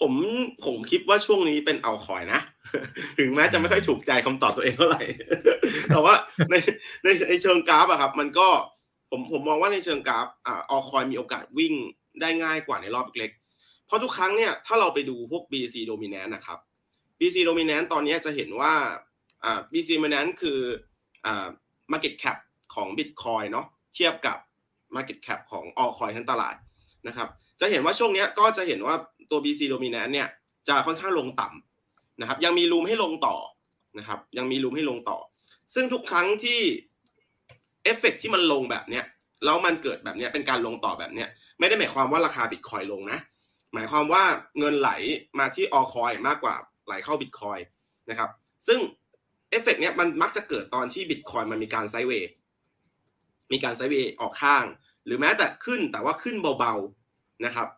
ผมผมคิดว่าช่วงนี้เป็นเอาคอยนะถึงแม้จะไม่ค่อยถูกใจคำตอบตัวเองเท่าไหร่แต่ว่าในในในเชิงกราฟอะครับ มันก็ ผมผมมองว่าในเชิงกราฟอ่าเอคอยมีโอกาสวิ่งได้ง่ายกว่าในรอบเล็ก เพราะทุกครั้งเนี่ยถ้าเราไปดูพวก BC dominant นะครับ BC dominant ตอนนี้จะเห็นว่าอ่า BC dominant คืออ่า market cap ของ Bitcoin เนาะเทียบกับ market cap ของ altcoin ทั้งตลาดนะครับจะเห็นว่าช่วงนี้ก็จะเห็นว่าตัว BC dominant เนี่ยจะค่อนข้างลงต่ำนะครับยังมีรูมให้ลงต่อนะครับยังมีรูมให้ลงต่อ ซึ่งทุกครั้งที่ เอฟเฟกที่มันลงแบบเนี้ยแล้วมันเกิดแบบเนี้ยเป็นการลงต่อแบบเนี้ยไม่ได้หมายความว่าราคาบิตคอยลงนะ หมายความว่าเงินไหลมาที่ altcoin มากกว่าไหลเข้าบิตคอยนะครับซึ่งเอฟเฟกเนี้ยมันมักจะเกิดตอนที่บิตคอยมันมีการ sideway มีการ sideway ออกข้าง หรือแม้แต่ขึ้นแต่ว่าขึ้นเบาๆนะครับ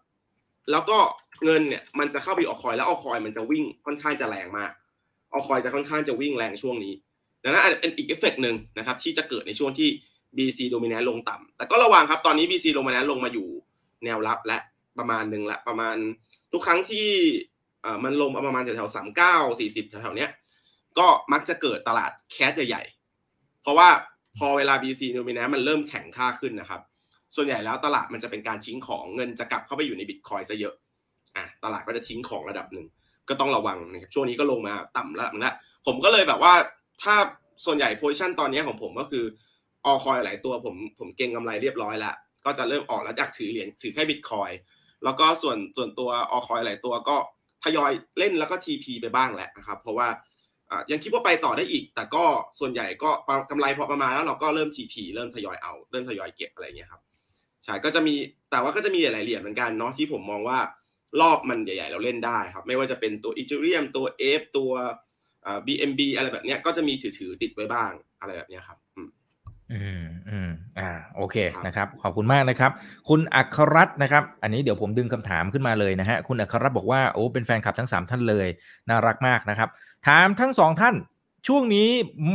แล้วก็เงินเนี่ยมันจะเข้าไปออกคอยแล้วออกคอยมันจะวิ่งค่อนข้างจะแรงมากออกคอยจะค่อนข้างจะวิ่งแรงช่วงนี้ ดังนั้นอาจจะเป็นอีกเอฟเฟกหนึ่งนะครับที่จะเกิดในช่วงที่ BC dominant ลงต่ำแต่ก็ระวังครับตอนนี้ BC dominant ลงมาอยู่แนวรับและประมาณหนึ่งละประมาณทุกครั้งที่มันลงประมาณแถวๆสามเก้าสี่สิบแถวๆเนี้ยก็มักจะเกิดตลาดแคสใหญ่ๆเพราะว่าพอเวลา BC dominant มันเริ่มแข็งค่าขึ้นนะครับ ส่วนใหญ่แล้วตลาดมันจะเป็นการทิ้งของเงินจะกลับเข้าไปอยู่ในบิตคอยซะเยอะอะตลาดก็จะทิ้งของระดับหนึ่งก็ต้องระวังนะครับช่วงนี้ก็ลงมาต่ำระดับนึงแล้วผมก็เลยแบบว่า ถ้าส่วนใหญ่โพซิชันตอนนี้ของผมก็คือออคอยหลายตัวผมผมเก็งกำไรเรียบร้อยแล้วก็จะเริ่มออกแล้วจากถือเหรียญถือแค่บิตคอยแล้วก็ส่วนส่วนตัวออคอยหลายตัวก็ทยอยเล่นแล้วก็ TP ไปบ้างแหละนะครับ เพราะว่าอะยังคิดว่าไปต่อได้อีก แต่ก็ส่วนใหญ่ก็กำไรพอประมาณแล้วเราก็เริ่ม TP เริ่มทยอยเอา เริ่มทยอยเก็บอะไรเงี้ยครับใช่ก็จะมีแต่ว่าก็จะมีหลายเหรียญเหมือนกันเนาะที่ผมมองว่ารอบมันใหญ่ ๆ เราเล่นได้ครับ ไม่ว่าจะเป็นตัวอีเทเรียมตัวเอฟตัว BMB อะไรแบบเนี้ยก็จะมีถือๆติดไว้บ้างอะไรแบบเนี้ยครับอืมอืมอืมอ่าโอเคครับนะครับ ขอบคุณมากนะครับ คุณอัครรัตน์นะครับ อันนี้เดี๋ยวผมดึงคำถามขึ้นมาเลยนะฮะคุณอัครรัตน์บอกว่าโอ้เป็นแฟนคลับทั้ง 3 ท่านเลย น่ารักมากนะครับ ถามทั้งสองท่าน ช่วงนี้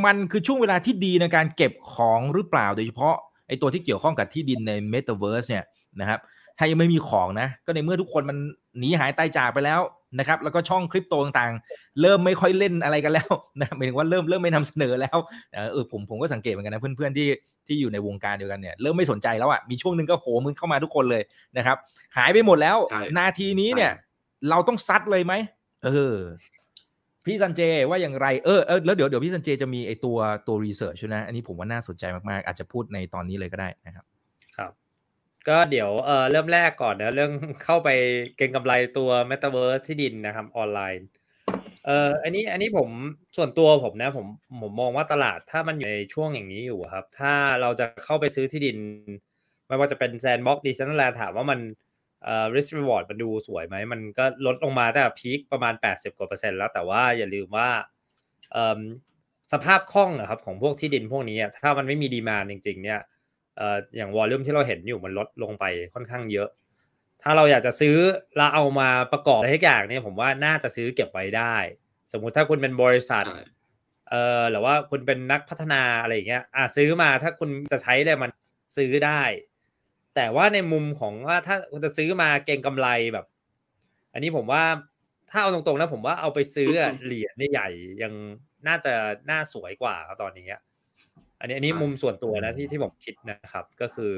มันคือช่วงเวลาที่ดีในการเก็บของหรือเปล่าโดยเฉพาะไอ้ตัวที่เกี่ยวข้องกับที่ดินใน Metaverse เนี่ยนะครับถ้ายังไม่มีของนะ ก็ในเมื่อทุกคนมันหนีหายตายจากไปแล้ว นะครับแล้วก็ช่องคริปโตต่างๆ เริ่มไม่ค่อยเล่นอะไรกันแล้วนะหมายถึงว่าเริ่มเริ่มไม่นำเสนอแล้วเออเออผมผมก็สังเกตเหมือนกันนะเพื่อนๆที่ที่อยู่ในวงการเดียวกันเนี่ยเริ่มไม่สนใจแล้วอะมีช่วงหนึ่งก็โหมึงเข้ามาทุกคนเลยนะครับหายไปหมดแล้วใช่นาทีนี้เนี่ย เราต้องซัดเลยไหมเออพี่ซันเจว่าอย่างไรเออเออแล้วเดี๋ยวเดี๋ยวพี่ซันเจจะมีไอตัวตัว research นะ อันนี้ผมว่าน่าสนใจมากๆ อาจจะพูดในตอนนี้เลยก็ได้นะครับครับ ก็เดี๋ยวเอ่อเริ่มแรกก่อนนะเรื่องเข้าไปเก็งกำไรตัว Metaverse ที่ดินนะครับออนไลน์เอ่ออันนี้อันนี้ผมส่วนตัวผมนะผมผมมองว่าตลาดถ้ามันอยู่ในช่วงอย่างนี้อยู่ครับ ถ้าเราจะเข้าไปซื้อที่ดิน ไม่ว่าจะเป็น Sandbox Decentraland ถามว่ามันเอ่อ risk reward มันดูสวยไหม มันก็ลดลงมาแต่ peak ประมาณ 80 กว่าเปอร์เซ็นต์แล้วแต่ว่าอย่าลืมว่าเอ่อสภาพคล่องอะครับของพวกที่ดินพวกนี้ถ้ามันไม่มีดีมานจริง ๆ เนี่ย อ่ออย่างวอลลุ่มที่เราเห็นอยู่มันลดลงไปค่อนข้างเยอะ ถ้าเราอยากจะซื้อแล้วเอามาประกอบอะไรทุกอย่างเนี่ยผมว่าน่าจะซื้อเก็บไว้ได้ สมมุติถ้าคุณเป็นบริษัทใช่เออหรือว่าคุณเป็นนักพัฒนาอะไรอย่างเงี้ยอะซื้อมาถ้าคุณจะใช้เลยมันซื้อได้ แต่ว่าในมุมของว่าถ้าคุณจะซื้อมาเก็งกำไรแบบ อันนี้ผมว่าถ้าเอาตรงๆนะผมว่าเอาไปซื้ออะเหรียญใหญ่ๆยังน่าจะน่าสวยกว่าครับตอนนี้ อะอันนี้อันนี้ใช่มุมส่วนตัวนะที่ที่ผมคิดนะครับก็คือ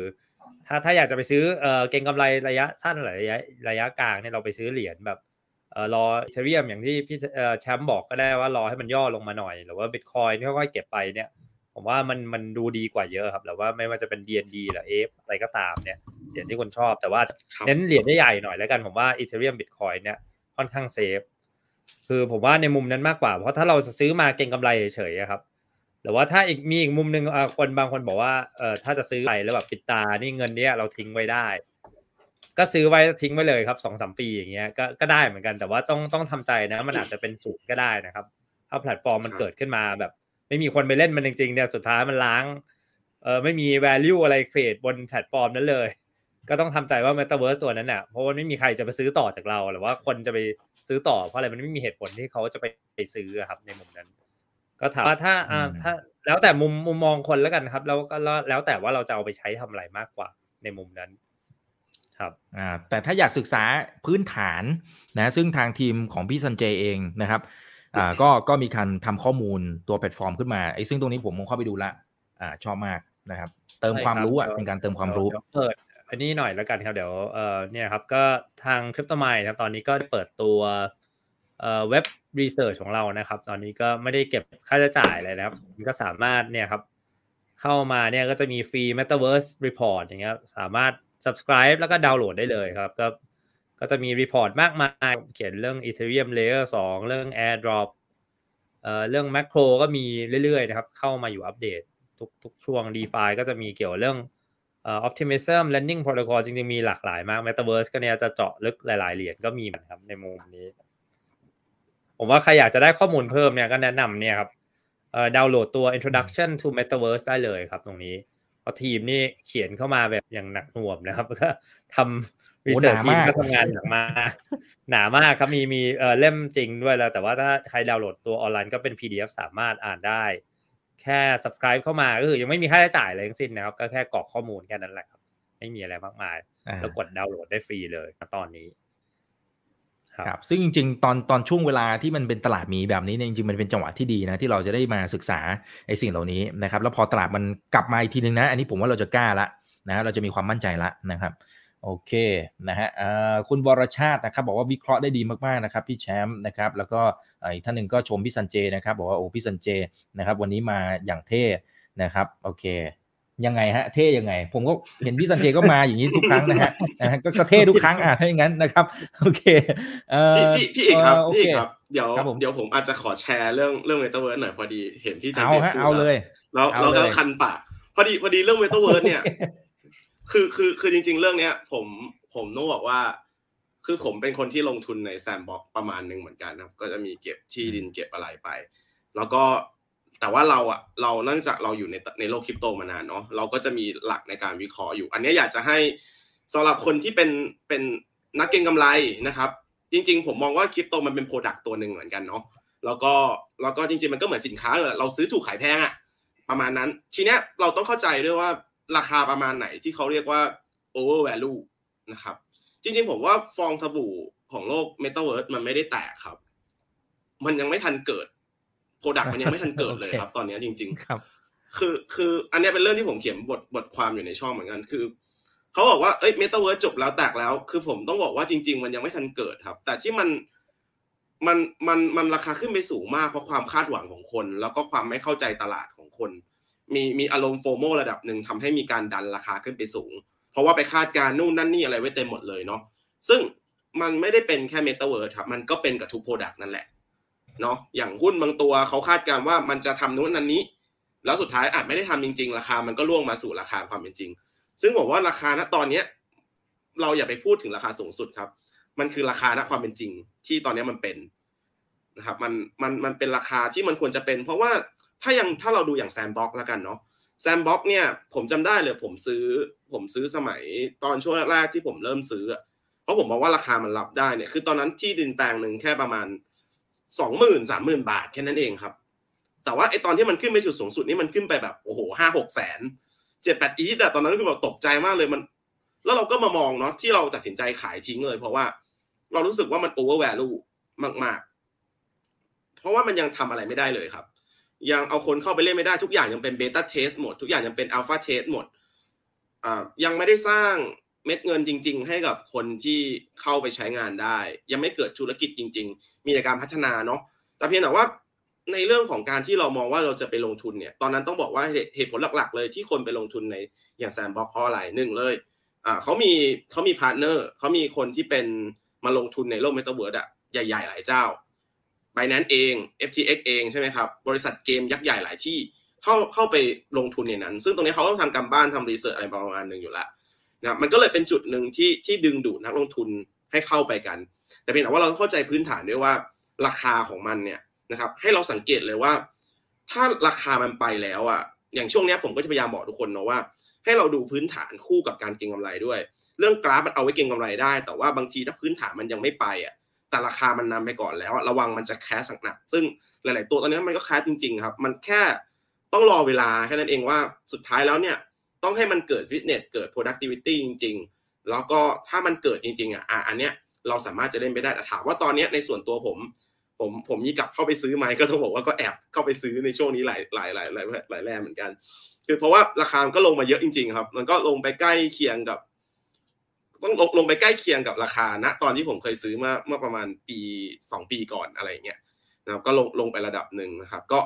ถ้าถ้าอยากจะไปซื้อเอ่อเก็งกำไรระยะสั้นหรือระยะระยะกลางเนี่ยเราไปซื้อเหรียญแบบเอ่อรอเทเรียมอย่างที่พี่เอ่อแชมป์บอกก็ได้ว่ารอให้มันย่อลงมาหน่อย หรือว่าบิตคอยที่ค่อยๆเก็บไปเนี่ยผมว่ามันมันดูดีกว่าเยอะครับหรือว่าไม่ว่าจะเป็น DND หรือ AF อะไรก็ตามเนี่ยเหรียญที่คนชอบ แต่ว่าครับเน้นเหรียญใหญ่ๆหน่อยแล้วกันผมว่า Ethereum Bitcoin เนี่ยค่อนข้าง safe คือผมว่าในมุมนั้นมากกว่า เพราะถ้าเราซื้อมาเก็งกำไรเฉยๆอะครับ หรือว่าถ้าอีกมีอีกมุมหนึ่งเอ่อคนบางคนบอกว่าเออถ้าจะซื้อไปแล้วแบบปิดตานี่เงินเนี้ยเราทิ้งไว้ได้ ก็ซื้อไว้ทิ้งไว้เลยครับสองสามปีอย่างเงี้ยก็ก็ได้เหมือนกัน แต่ว่าต้องต้องทำใจนะมันอาจจะเป็นศูนย์ก็ได้นะครับ ถ้าแพลตฟอร์มมันครับเกิดขึ้นมาแบบ ไม่มีคนไปเล่นมันจริงๆเนี่ยสุดท้ายมันร้างเออไม่มี value อะไร create บนแพลตฟอร์มนั้นเลย ก็ต้องทำใจว่า Metaverse ตัวนั้นน่ะเพราะว่าไม่มีใครจะไปซื้อต่อจากเราหรือว่าคนจะไปซื้อต่อเพราะอะไรมันไม่มีเหตุผลที่เขาจะไปไปซื้ออะครับในมุมนั้น ก็ถามว่าถ้าอ่าอืมถ้าแล้วแต่มุมมุมมองคนแล้วกันครับ แล้วก็แล้วแล้วแต่ว่าเราจะเอาไปใช้ทำอะไรมากกว่าในมุมนั้นครับอ่าแต่ถ้าอยากศึกษาพื้นฐานนะซึ่งทางทีมของพี่สันเจเองนะครับอ่าก็ก็มีการทำข้อมูลตัวแพลตฟอร์มขึ้นมาไอ้ซึ่งตรงนี้ผมมองเข้าไปดูละอ่าชอบมากนะครับ เติมใช่ความครับรู้อะเดี๋ยวเป็นการเติมความรู้เดี๋ยวเปิดอันนี้หน่อยแล้วกันครับเดี๋ยวเอ่อเนี่ยครับก็ทาง Cryptomind ครับตอนนี้ก็ได้เปิดตัวเอ่อเว็บ research ของเรานะครับ ตอนนี้ก็ไม่ได้เก็บค่าใช้จ่ายอะไรนะครับก็สามารถเนี่ยครับ เข้ามาเนี่ยก็จะมีฟรี Metaverse Report อย่างเงี้ยสามารถ subscribe แล้วก็ดาวน์โหลดได้เลยครับ ก็ก็จะมี report มากมายเขียนเรื่อง Ethereum Layer 2 เรื่อง airdrop เอ่อเรื่อง Macro ก็มีเรื่อยๆนะครับ เข้ามาอยู่อัปเดตทุกทุกช่วง DeFi ก็จะมีเกี่ยวเรื่องเอ่อ Optimism Lending Protocol จริงๆมีหลากหลายมาก Metaverse ก็เนี่ยจะเจาะลึกหลายๆเหรียญก็มีเหมือนครับในมุมนี้ ผมว่าใครอยากจะได้ข้อมูลเพิ่มเนี่ยก็แนะนำเนี่ยครับเอ่อดาวน์โหลดตัว Introduction to Metaverse ได้เลยครับตรงนี้เพราะทีมนี่เขียนเข้ามาแบบอย่างหนักหน่วมนะครับก็ทำรีเสิร์ชหนาทีมมากก็ทำงานหนักมากหนามากครับมีมีเอ่อเล่มจริงด้วยแล้ว แต่ว่าถ้าใครดาวน์โหลดตัวออนไลน์ก็เป็น PDF สามารถอ่านได้ แค่ subscribe เข้ามาก็คือยังไม่มีค่าใช้จ่ายอะไรทั้งสิ้นนะครับ ก็แค่กรอกข้อมูลแค่นั้นแหละครับ ไม่มีอะไรมากมายอ่าแล้วกดดาวน์โหลดได้ฟรีเลยณตอนนี้ ครับซึ่งจริง ๆ ตอนตอนช่วงเวลาที่มันเป็นตลาดมีแบบนี้เนี่ยจริงๆมันเป็นจังหวะที่ดีนะที่เราจะได้มาศึกษาไอ้สิ่งเหล่านี้นะครับ แล้วพอตลาดมันกลับมาอีกทีนึงนะ อันนี้ผมว่าเราจะกล้าละนะเราจะมีความมั่นใจละนะครับโอเคนะฮะคุณวรชาตินะครับบอกว่าวิเคราะห์ได้ดีมากๆนะครับพี่แชมป์นะครับแล้วก็อีกท่านหนึ่งก็ชมพี่สันเจนะครับบอกว่าโอ้พี่สันเจนะครับวันนี้มาอย่างเท่นะครับโอเค ยังไงฮะเท่ยังไง ผมก็เห็นพี่สันเจก็มาอย่างนี้ทุกครั้งนะฮะนะฮะก็ก็เท่ทุกครั้งอะถ้าอย่างนั้นนะครับ โอเคเอ่อพี่พี่พี่เอกครับโอพี่เคเอกครับเดี๋ยวครับผมเดี๋ยวผมอาจจะขอแชร์เรื่องเรื่องเมตาเวิร์สหน่อยพอดีเห็นพี่จันเอาเดชฮะพูดเอาเลยแล้วเอาเราเลยก็คันปากพอดีพอดีเรื่องเมตาเวิร์สเนี่ย คือคือคือจริง ๆ เรื่องเนี้ย ผมผมต้องบอกว่า คือผมเป็นคนที่ลงทุนใน Sandbox ประมาณหนึ่งเหมือนกันครับ ก็จะมีเก็บที่ดินเก็บอะไรไป แล้วก็ แต่ว่าเราอะเราเนื่องจากเราอยู่ในในโลกคริปโตมานานเนาะเราก็จะมีหลักในการวิเคราะห์อยู่ อันนี้อยากจะให้สำหรับคนที่เป็นเป็นนักเก็งกำไรนะครับ จริง ๆ ผมมองว่าคริปโตมันเป็น product ตัวหนึ่งเหมือนกันเนาะแล้วก็แล้วก็จริง ๆ มันก็เหมือนสินค้าเลยเราซื้อถูกขายแพงอะประมาณนั้นทีเนี้ยเราต้องเข้าใจด้วยว่าราคาประมาณไหนที่เขาเรียกว่า over value นะครับ จริงๆ ผมว่าฟองสบู่ของโลก Metaverse มันไม่ได้แตกครับ มันยังไม่ทันเกิด product มันยังไม่ทันเกิดเลยครับ ตอนเนี้ยจริง ๆ ครับ คือคืออันเนี้ยเป็นเรื่องที่ผมเขียนบทบทความอยู่ในช่องเหมือนกันคือเขาบอกว่าเอ้ยเมตาเวิร์สจบแล้วแตกแล้ว คือผมต้องบอกว่าจริง ๆ มันยังไม่ทันเกิดครับ แต่ที่มันมันมันมันราคาขึ้นไปสูงมากเพราะความคาดหวังของคน แล้วก็ความไม่เข้าใจตลาดของคน มีมีอารมณ์ FOMO ระดับหนึ่งทำให้มีการดันราคาขึ้นไปสูง เพราะว่าไปคาดการณ์นู่นนั่นนี่อะไรไว้เต็มหมดเลยเนาะซึ่งมันไม่ได้เป็นแค่เมตาเวิร์สครับมันก็เป็นกับทุก product นั่นแหละ เนาะอย่างหุ้นบางตัวเขาคาดการณ์ว่ามันจะทำนู่นนั่นนี้ แล้วสุดท้ายอาจไม่ได้ทำจริง ๆ ราคามันก็ร่วงมาสู่ราคาความเป็นจริง ซึ่งผมว่าราคาณตอนเนี้ยเราอย่าไปพูดถึงราคาสูงสุดครับ มันคือราคาณความเป็นจริง ที่ตอนนี้มันเป็นนะครับมันมันมันเป็นราคาที่มันควรจะเป็น เพราะว่าถ้ายังถ้าเราดูอย่าง Sandbox แล้วกันเนาะ Sandbox เนี่ยผมจำได้เลยผมซื้อผมซื้อสมัยตอนช่วงแรกๆที่ผมเริ่มซื้อเพราะผมมองว่าราคามันรับได้เนี่ยคือตอนนั้นที่ดินแปลงหนึ่งแค่ประมาณ สองหมื่นสามหมื่นบาทแค่นั้นเองครับ แต่ว่าไอตอนที่มันขึ้นไปจุดสูงสุดนี่มันขึ้นไปแบบโอ้โหห้าหกแสนเจ็ดแปด ETH แต่ตอนนั้นคือแบบตกใจมากเลยมัน แล้วเราก็มามองเนาะที่เราตัดสินใจขายทิ้งเลย เพราะว่าเรารู้สึกว่ามันโอเวอร์แวลูมาก ๆ เพราะว่ามันยังทำอะไรไม่ได้เลยครับ ยังเอาคนเข้าไปเล่นไม่ได้ทุกอย่างยังเป็น beta test หมด ทุกอย่างยังเป็น alpha test หมดอ่ายังไม่ได้สร้าง เม็ดเงินจริง ๆ ให้กับคนที่เข้าไปใช้งานได้ ยังไม่เกิดธุรกิจจริง ๆ มีแต่การพัฒนาเนาะแต่เพียงแต่ว่าในเรื่องของการที่เรามองว่าเราจะไปลงทุนเนี่ย ตอนนั้นต้องบอกว่าเหตุผลหลัก ๆ เลยที่คนไปลงทุนในอย่าง Sandbox เพราะอะไรหนึ่งเลยอ่าเขามีเขามี partner เขามีคนที่เป็นมาลงทุนในโลกเมตาเวิร์ดอะใหญ่ๆ หลายเจ้า Binance เอง FTX เองใช่ไหมครับบริษัทเกมยักษ์ใหญ่หลายที่เข้าเข้าไปลงทุนในนั้น ซึ่งตรงนี้เขาต้องทำการบ้านทำ research อะไรประมาณหนึ่งอยู่แล้ว นะมันก็เลยเป็นจุดหนึ่งที่ที่ดึงดูดนักลงทุนให้เข้าไปกัน แต่เพียงแต่ว่าเราต้องเข้าใจพื้นฐานด้วยว่าราคาของมันเนี่ยนะครับ ให้เราสังเกตเลยว่า ถ้าราคามันไปแล้วอะอย่างช่วงนี้ผมก็จะพยายามบอกทุกคนนะว่า ให้เราดูพื้นฐานคู่กับการเก็งกำไรด้วย เรื่องกราฟมันเอาไว้เก็งกำไรได้ แต่ว่าบางทีถ้าพื้นฐานมันยังไม่ไปอะแต่ราคามันนำไปก่อนแล้วระวังมันจะแคสหนัก ซึ่งหลาย ๆ ตัวตอนนี้มันก็แคสจริง ๆ ครับ มันแค่ต้องรอเวลาแค่นั้นเองว่าสุดท้ายแล้วเนี่ย ต้องให้มันเกิด business เกิด productivity จริง ๆ แล้วก็ถ้ามันเกิดจริง ๆอะอันเนี้ยเราสามารถจะเล่นไปได้แต่ถามว่าตอนนี้ในส่วนตัวผม ผมผมมีกลับเข้าไปซื้อไหมก็ต้องบอกว่าก็แอบเข้าไปซื้อในช่วงนี้หลายหลายหลายหลายหลายแรกเหมือนกัน คือเพราะว่าราคามันก็ลงมาเยอะจริง ๆ ครับ มันก็ลงไปใกล้เคียงกับ ต้องลงลงไปใกล้เคียงกับราคาณตอนที่ผมเคยซื้อมื่อเมื่อประมาณปีสองปีก่อนอะไรเงี้ยนะครับก็ลงลงไประดับหนึ่งนะครับ ก็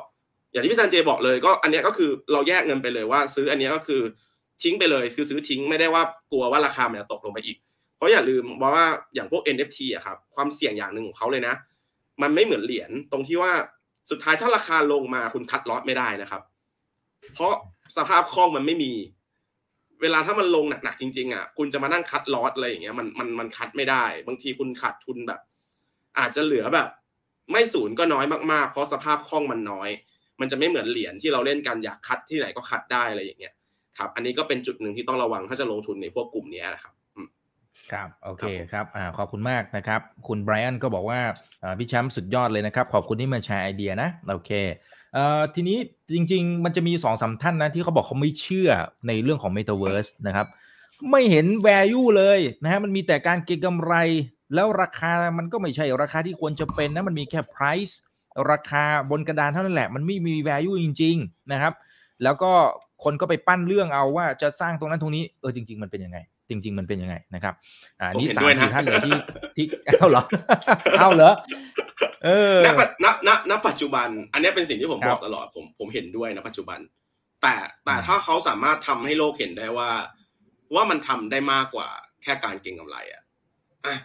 อย่างที่พี่ธันเจบอกเลยก็อันนี้ก็คือเราแยกเงินไปเลยว่า ซื้ออันนี้ก็คือทิ้งไปเลยคือซื้อทิ้งไม่ได้ว่ากลัวว่าราคามันจะตกลงไปอีก เพราะอย่าลืมว่าอย่างพวก NFT อะครับความเสี่ยงอย่างหนึ่งของเขาเลยนะ มันไม่เหมือนเหรียญตรงที่ว่าสุดท้ายถ้าราคาลงมาคุณคัดลอตไม่ได้นะครับ เพราะสภาพคล่องมันไม่มี เวลาถ้ามันลงหนักๆจริงๆอะคุณจะมานั่งคัดลอสอะไรอย่างเงี้ยมันมันมันคัดไม่ได้ บางทีคุณขาดทุนแบบ อาจจะเหลือแบบ ไม่ศูนย์ก็น้อยมากๆ เพราะสภาพคล่องมันน้อย มันจะไม่เหมือนเหรียญที่เราเล่นกันอยากคัดที่ไหนก็คัดได้อะไรอย่างเงี้ยครับ อันนี้ก็เป็นจุดหนึ่งที่ต้องระวังถ้าจะลงทุนในพวกกลุ่มนี้นะครับครับ โอเคครับอ่าขอบคุณมากนะครับ คุณไบรอันก็บอกว่าพี่แชมป์สุดยอดเลยนะครับ ขอบคุณที่มาแชร์ไอเดียนะ โอเคเอ่อทีนี้จริง ๆ มันจะมีสองสาท่านนะ ที่เขาบอกเขาไม่เชื่อในเรื่องของ Metaverse นะครับ ไม่เห็น value เลยนะฮะมันมีแต่การเก็งกำไร แล้วราคามันก็ไม่ใช่ราคาที่ควรจะเป็นนะ มันมีแค่ price ราคาบนกระดานเท่านั้นแหละ มันไม่มี value จริง ๆ นะครับ แล้วก็คนก็ไปปั้นเรื่องเอาว่าจะสร้างตรงนั้นตรงนี้เออจริง ๆ มันเป็นยังไง จริง ๆ มันเป็นยังไงนะครับ อ่านี่สามสี่ท่านเลยที่ที่เอาเหรอเอาเหรอเออณณณณปัจจุบัน อันนี้เป็นสิ่งที่ผมบอกตลอดผมผมเห็นด้วยนะปัจจุบัน แต่แต่ถ้าเขาสามารถทำให้โลกเห็นได้ว่า ว่ามันทำได้มากกว่าแค่การเก็งกำไรอะ อะ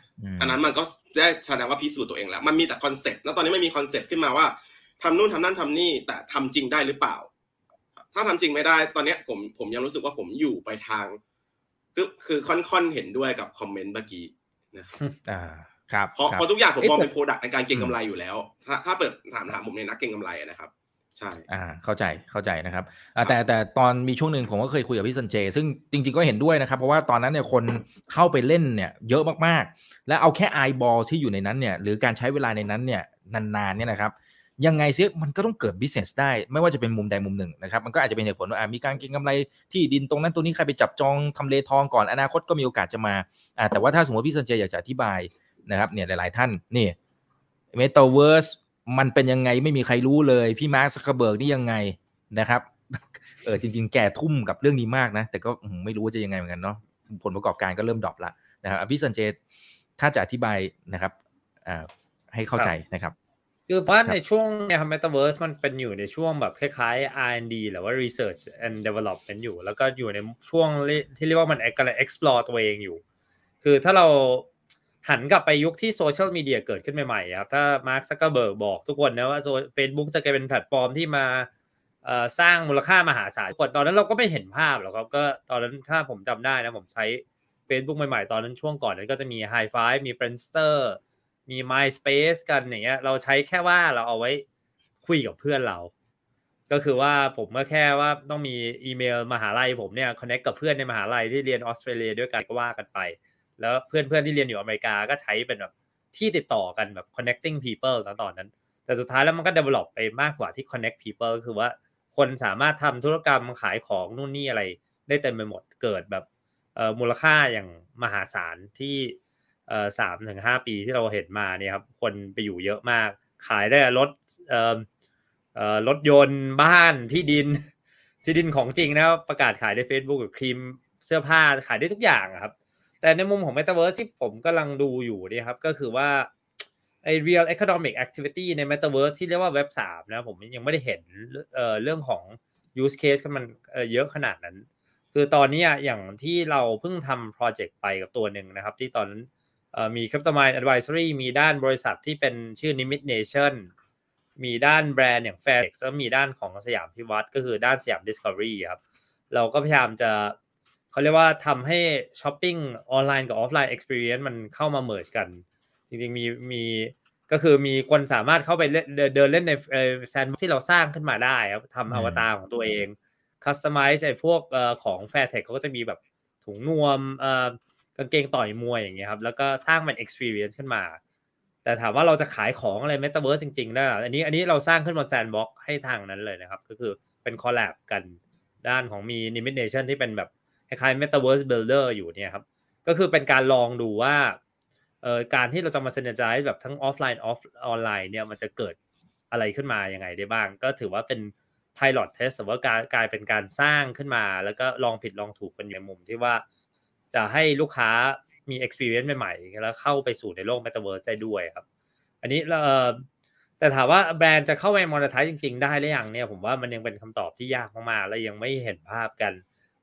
อันนั้นมันก็ได้แสดงว่าพิสูจน์ตัวเองแล้ว มันมีแต่ concept แล้วตอนนี้ไม่มี concept ขึ้นมาว่าทำนู่นทำนั่นทำนี่แต่ทำจริงได้หรือเปล่า ถ้าทำจริงไม่ได้ ตอนนี้ผมผมยังรู้สึกว่าผมอยู่ไปทางคือคือค่อนๆเห็นด้วยกับ comment เมื่อกี้นะอ่าครับเพราะเพราะทุกอย่างผมมองเป็น pro duct ในการเก็งกำไรอยู่แล้ว ถ้าถ้าเปิดถามถามผมในนักเก็งกำไรนะครับ ใช่อ่าเข้าใจเข้าใจนะครับแต่แต่ตอนมีช่วงหนึ่งผมก็เคยคุยกับพี่สันเจ ซึ่งจริง ๆก็เห็นด้วยนะครับ เพราะว่าตอนนั้นเนี่ยคนเข้าไปเล่นเนี่ยเยอะมากๆ และเอาแค่ eyeball ที่อยู่ในนั้นเนี่ยหรือการใช้เวลาในนั้นเนี่ยนานๆเนี่ยนะครับยังไงซะมันก็ต้องเกิด business ได้ ไม่ว่าจะเป็นมุมใดมุมหนึ่งนะครับ มันก็อาจจะเป็นเหตุผลว่ามีการเก็งกำไรที่ดินตรงนั้นตรงนี้ใครไปจับจองทำเลทองก่อนอนาคตก็มีโอกาสจะมาแต่ว่าถ้าสมมติพี่สันเจอยากจะอธิบายนะครับเนี่ยหลาย ๆ ท่านนี่เมตาเวิร์ส มันเป็นยังไงไม่มีใครรู้เลย พี่มาร์คซักเกอร์เบิร์กนี่ยังไงนะครับเออจริง ๆ แกทุ่มกับเรื่องนี้มากนะ แต่ก็ไม่รู้ว่าจะยังไงเหมือนกันเนาะผลประกอบการก็เริ่มดรอปละนะครับพี่สันเจถ้าจะอธิบายนะครับอ่าให้เข้าใจนะครับ คือเพราะในช่วงเนี่ยครับ Metaverse มันเป็นอยู่ในช่วงแบบคล้ายๆ R&D หรือว่า Research and Development อยู่ แล้วก็อยู่ในช่วงที่เรียกว่ามันกำลัง explore ตัวเองอยู่ คือถ้าเรา หันกลับไปยุคที่โซเชียลมีเดียเกิดขึ้นใหม่ๆครับถ้ามาร์คซักเกอร์เบิร์กบอกทุกคนนะว่าเฟซบุ๊กจะกลายเป็นแพลตฟอร์มที่มาสร้างมูลค่ามหาศาลทุก่อนตอนนั้นเราก็ไม่เห็นภาพหรอกครับก็ตอนนั้นถ้าผมจำได้นะผมใช้ Facebook ใหม่ๆ ตอนนั้นช่วงก่อนนั้นก็จะมี High Five มี Friendster มี MySpace กันอย่างเงี้ยเราใช้แค่ว่าเราเอาไว้คุยกับเพื่อนเรา ก็คือว่าผมก็แค่ว่าต้องมีอีเมลมหาลัยผมเนี่ย connect กับเพื่อนในมหาลัยที่เรียนออสเตรเลียด้วยกันก็ว่ากันไป แล้วเพื่อนเพื่อนที่เรียนอยู่อเมริกาก็ใช้เป็นแบบที่ติดต่อกันแบบ connecting people ตอนนั้น แต่สุดท้ายแล้วมันก็ develop ไปมากกว่าที่ connect people ก็คือว่าคนสามารถทำธุรกรรมขายของนู่นนี่อะไรได้เต็มไปหมดเกิดแบบมูลค่าอย่างมหาศาลที่สามถึงห้าปีที่เราเห็นมาเนี่ยครับคนไปอยู่เยอะมาก ขายได้รถรถยนต์บ้านที่ดินที่ดินของจริงนะประกาศขายใน Facebook กับครีมเสื้อผ้าขายได้ทุกอย่างครับ แต่ในมุมของ Metaverse ที่ผมกำลังดูอยู่นี่ครับก็คือว่าไอ้ real economic activity ใน Metaverse ที่เรียกว่าเว็บสามนะผมยังไม่ได้เห็นเอ่อเรื่องของ use case มันเเยอะขนาดนั้น คือตอนนี้อย่างที่เราเพิ่งทำโปรเจกต์ไปกับตัวหนึ่งนะครับ ที่ตอนนั้นมี Cryptomind Advisory มีด้านบริษัทที่เป็นชื่อ Nimit Nation มีด้านแบรนด์อย่าง Fairx แล้วมีด้านของสยามพิวัตรก็คือด้านสยาม Discovery ครับ เราก็พยายามจะ เขาเรียกว่าทำให้ shopping online กับ offline experience มันเข้ามา merge กัน จริงๆมีมีก็คือมีคนสามารถเข้าไปเล่นเดินเดินเล่นในแซนที่เราสร้างขึ้นมาได้ครับทำอวตารของตัวเอง customize ไอ้พวกเอ่อของ Fairtex เขาก็จะมีแบบถุงนวมเอ่อกางเกงต่อยมวยอย่างเงี้ยครับ แล้วก็สร้างเป็น experience ขึ้นมา แต่ถามว่าเราจะขายของอะไร Metaverse จริงๆได้หรออันนี้อันนี้เราสร้างขึ้นบน Sandbox ให้ทางนั้นเลยนะครับ ก็คือเป็น collab กันด้านของมี Nimit Nation ที่เป็นแบบ คล้ายๆ Metaverse Builder อยู่เนี่ยครับ ก็คือเป็นการลองดูว่าเอ่อการที่เราจะมา synergize แบบทั้งออฟไลน์ออฟออนไลน์เนี่ยมันจะเกิดอะไรขึ้นมายังไงได้บ้าง ก็ถือว่าเป็น pilot test แต่ว่ากายกลายเป็นการสร้างขึ้นมา แล้วก็ลองผิดลองถูกกันอยู่ในมุมที่ว่าจะให้ลูกค้ามี experience ใหม่ๆ แล้วเข้าไปสู่ในโลก Metaverse ได้ด้วยครับ อันนี้เอ่อแต่ถามว่าแบรนด์จะเข้าไป monetize จริง ๆ ได้หรือยังเนี่ยผมว่ามันยังเป็นคำตอบที่ยากมากๆ และยังไม่เห็นภาพกัน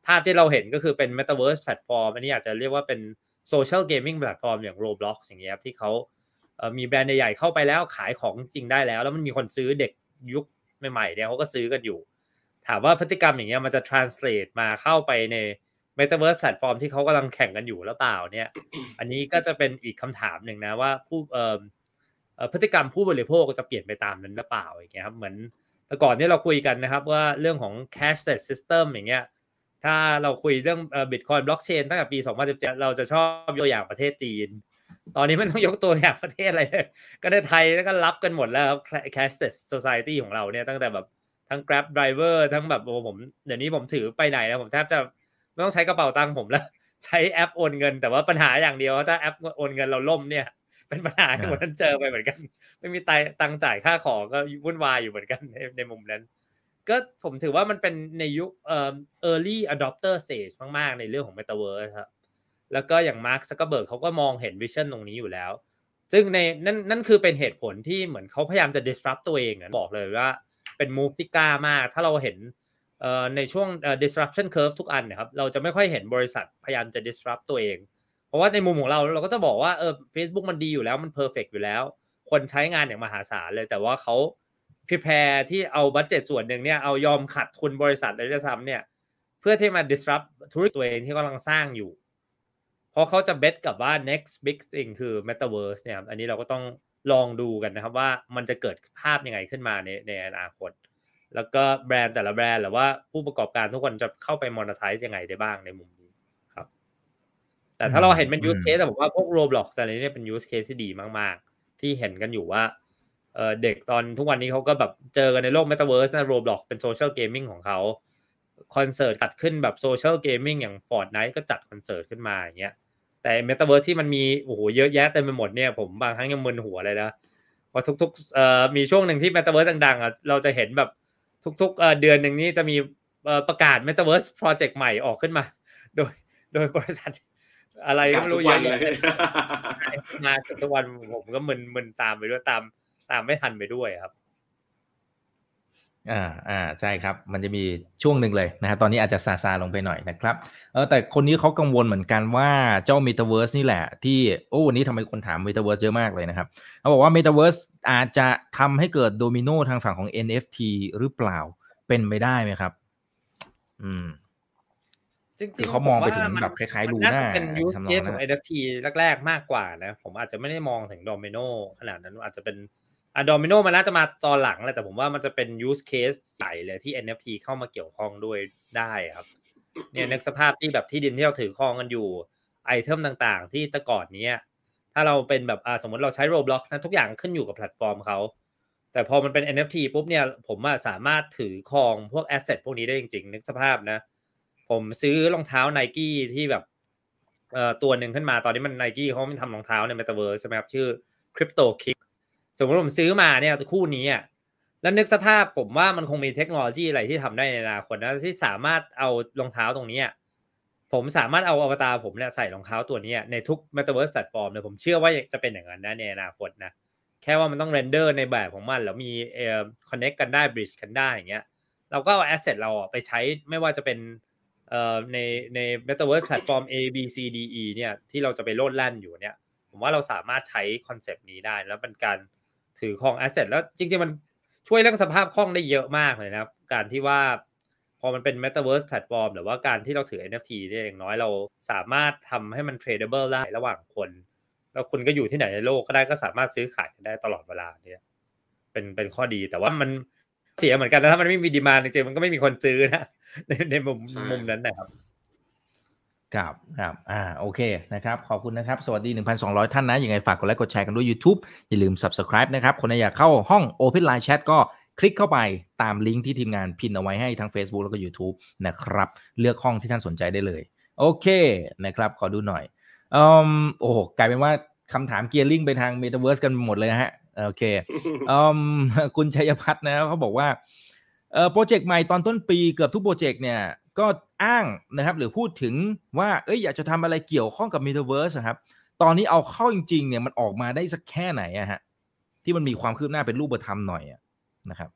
ภาพที่เราเห็นก็คือเป็น Metaverse Platform อันนี้อาจจะเรียกว่าเป็น Social Gaming Platform อย่าง Roblox อย่างเงี้ยครับที่เขามีแบรนด์ใหญ่ๆเข้าไปแล้วขายของจริงได้แล้ว แล้วมันมีคนซื้อเด็กยุคใหม่ๆเนี่ยเขาก็ซื้อกันอยู่ ถามว่าพฤติกรรมอย่างเงี้ยมันจะ translate มาเข้าไปใน Metaverse Platform ที่เขากำลังแข่งกันอยู่หรือเปล่าเนี่ย อันนี้ก็จะเป็นอีกคำถามหนึ่งนะว่าผู้พฤติกรรมผู้บริโภคจะเปลี่ยนไปตามนั้นหรือเปล่าอย่างเงี้ยครับเหมือนแต่ก่อนที่เราคุยกันนะครับว่าเรื่องของ cashless system อย่างเงี้ย ถ้าเราคุยเรื่องบิตคอยน์บล็อกเชนตั้งแต่ปี 2017 เราจะชอบยกตัวอย่างประเทศจีน ตอนนี้ไม่ต้องยกตัวอย่างประเทศอะไรเลยก็ในไทยแล้วก็รับกันหมดแล้วครับ cashless society ของเราเนี่ยตั้งแต่แบบทั้ง grab driver ทั้งแบบโอ้ผมเดี๋ยวนี้ผมถือไปไหนแล้วผมแทบจะไม่ต้องใช้กระเป๋าตังค์ผมแล้วใช้แอปโอนเงิน แต่ว่าปัญหาอย่างเดียวว่าถ้าแอปโอนเงินเราล่มเนี่ยเป็นปัญหาที่วันนั้นเจอไปเหมือนกัน ไม่มีตังค์จ่ายค่าของก็วุ่นวายอยู่เหมือนกันในในมุมนั้น ก็ผมถือว่ามันเป็นในยุคเอ่อ early adopter stage มาก ๆ ในเรื่องของ metaverse ครับ แล้วก็อย่างมาร์คซักเกอร์เบิร์กเขาก็มองเห็น vision ตรงนี้อยู่แล้ว ซึ่งในนั่นนั่นคือเป็นเหตุผลที่เหมือนเขาพยายามจะ disrupt ตัวเองนะบอกเลยว่าเป็น move ที่กล้ามาก ถ้าเราเห็นเอ่อในช่วง disruption curve ทุกอันนะครับ เราจะไม่ค่อยเห็นบริษัทพยายามจะ disrupt ตัวเอง เพราะว่าในมุมของเราเราก็จะบอกว่าเออ Facebook มันดีอยู่แล้วมัน perfect อยู่แล้ว คนใช้งานอย่างมหาศาลเลยแต่ว่าเขา prepare ที่เอาบัตเจ็ตส่วนหนึ่งเนี่ยเอายอมขาดทุนบริษัทเลยด้วยซ้ำเนี่ย เพื่อที่มา disrupt ธุรกิจตัวเองที่กำลังสร้างอยู่ เพราะเขาจะ bet กับว่า next big thing คือ metaverse เนี่ยครับอันนี้เราก็ต้องลองดูกันนะครับว่ามันจะเกิดภาพยังไงขึ้นมาในในอนาคต แล้วก็แบรนด์แต่ละแบรนด์หรือว่าผู้ประกอบการทุกคนจะเข้าไป monetize ยังไงได้บ้างในมุมนี้ครับ แต่ถ้าเราเห็นเป็น use case แต่ผมว่าพวก Roblox อะไรเนี่ยเป็น use case ที่ดีมาก ๆ ที่เห็นกันอยู่ว่า เอ่อเด็กตอนทุกวันนี้เขาก็แบบเจอกันในโลก Metaverse นะ Roblox เป็น social gaming ของเขาคอนเสิร์ตจัดขึ้นแบบ social gaming อย่าง Fortnite ก็จัดคอนเสิร์ตขึ้นมาอย่างเงี้ยแต่ Metaverse ที่มันมีโอ้โหเยอะแยะเต็มไปหมดเนี่ยผมบางครั้งยังมึนหัวเลยนะว่าทุกๆเอ่อมีช่วงหนึ่งที่ Metaverse ดังๆอะเราจะเห็นแบบทุกๆเอ่อเดือนหนึ่งนี้จะมีเอ่อประกาศ Metaverse Project ใหม่ออกขึ้นมา โดยโดยบริษัทอะไรก็ไม่รู้ทุกเยวันอะเลแยะยมาทุกวันผมก็มึนมึนตามไปด้วยตาม ตามไม่ทันไปด้วยครับอ่าอ่าใช่ครับ มันจะมีช่วงหนึ่งเลยนะครับตอนนี้อาจจะซาซาลงไปหน่อยนะครับเออแต่คนนี้เขากังวลเหมือนกันว่าเจ้า Metaverse นี่แหละ ที่โอ้วันนี้ทำไมคนถาม Metaverse เยอะมากเลยนะครับเขาบอกว่า Metaverse อาจจะทำให้เกิดโดมิโนทางฝั่งของ NFT หรือเปล่าเป็นไปได้ไหมครับ อืมจริงๆคือเขามองไปถึงผว่แบบคล้ายๆมันลูน่าน่าจะเป็น use ทำนอง case นั้ขนองอะ NFT แรกๆมากกว่านะ ผมอาจจะไม่ได้มองถึง Domino ขนาดนั้นอาจจะเป็น อะ Domino มันน่าจะมาตอนหลังแหละแต่ผมว่ามันจะเป็น use case ใหญ่เลยที่ NFT เข้ามาเกี่ยวข้องด้วยได้ครับ เนี่ยนึกสภาพที่แบบที่ดินที่เราถือครองกันอยู่ item ต่างๆ ที่แต่ก่อนนี้ถ้าเราเป็นแบบอ่าสมมติเราใช้ Roblox นะทุกอย่างขึ้นอยู่กับแพลตฟอร์มเขาแต่พอมันเป็น NFT ปุ๊บเนี่ยผมอะสามารถถือครองพวก asset พวกนี้ได้จริงๆนึกสภาพนะ ผมซื้อรองเท้าไนกี้ที่แบบเอ่อตัวหนึ่งขึ้นมาตอนนี้มันไนกี้เขาไม่ทำรองเท้าใน Metaverse ใช่ไหมครับชื่อ Crypto Kick สมมติผมซื้อมาเนี่ยคู่นี้อะแล้วนึกสภาพผมว่ามันคงมีเทคโนโลยีอะไรที่ทำได้ในอนาคตนะที่สามารถเอารองเท้าตรงนี้ผมสามารถเอาอวตารผมเนี่ยใส่รองเท้าตัวนี้ในทุก Metaverse Platform เลยผมเชื่อว่าจะเป็นอย่างนั้นนะในอนาคตนะแค่ว่ามันต้อง render ในแบบของมันแล้วมีเอ่อ connect กันได้ bridge กันได้อย่างเงี้ยเราก็เอา asset เราไปใช้ไม่ว่าจะเป็นเอ่อในใน Metaverse Platform A B C D E เนี่ยที่เราจะไปโลดแล่นอยู่เนี่ย ผมว่าเราสามารถใช้concept นี้ได้แล้วเป็นการ ถือครอง asset แล้วจริงๆมันช่วยเรื่องสภาพคล่องได้เยอะมากเลยนะครับ การที่ว่าพอมันเป็น Metaverse Platform หรือว่าการที่เราถือ NFT เนี่ยอย่างน้อยเราสามารถทำให้มัน tradable ได้ระหว่างคน แล้วคุณก็อยู่ที่ไหนในโลกก็ได้ก็สามารถซื้อขายกันได้ตลอดเวลาเนี่ยเป็นเป็นข้อดีแต่ว่ามันเสียเหมือนกันนะถ้ามันไม่มี demand จริงๆมันก็ไม่มีคนซื้อนะในในมุมใช่มุมนั้นนะครับ ครับครับอ่าโอเคนะครับ ขอบคุณนะครับ สวัสดี 1,200 ท่านนะ ยังไงฝากกดไลค์กดแชร์กันด้วย YouTube อย่าลืม Subscribe นะครับ คนไหนอยากเข้าห้อง Open Line Chat ก็คลิกเข้าไปตามลิงก์ที่ทีมงานพินเอาไว้ให้ทั้ง Facebook แล้วก็ YouTube นะครับ เลือกห้องที่ท่านสนใจได้เลย โอเคนะครับ ขอดูหน่อยอืมโอ้โหกลายเป็นว่าคำถามเกียร์ลิงไปทาง Metaverse กันหมดเลยนะฮะโอเคอืมคุณชัยพัฒน์นะเขาบอกว่าเอ่อโปรเจกต์ใหม่ตอนต้นปีเกือบทุกโปรเจกต์เนี่ย ก็อ้างนะครับหรือพูดถึงว่าเอ้ยอยากจะทำอะไรเกี่ยวข้องกับ Metaverse อะครับ ตอนนี้เอาเข้าจริงๆเนี่ยมันออกมาได้สักแค่ไหนอะฮะที่มันมีความคืบหน้าเป็นรูปธรรมหน่อยอะนะครับ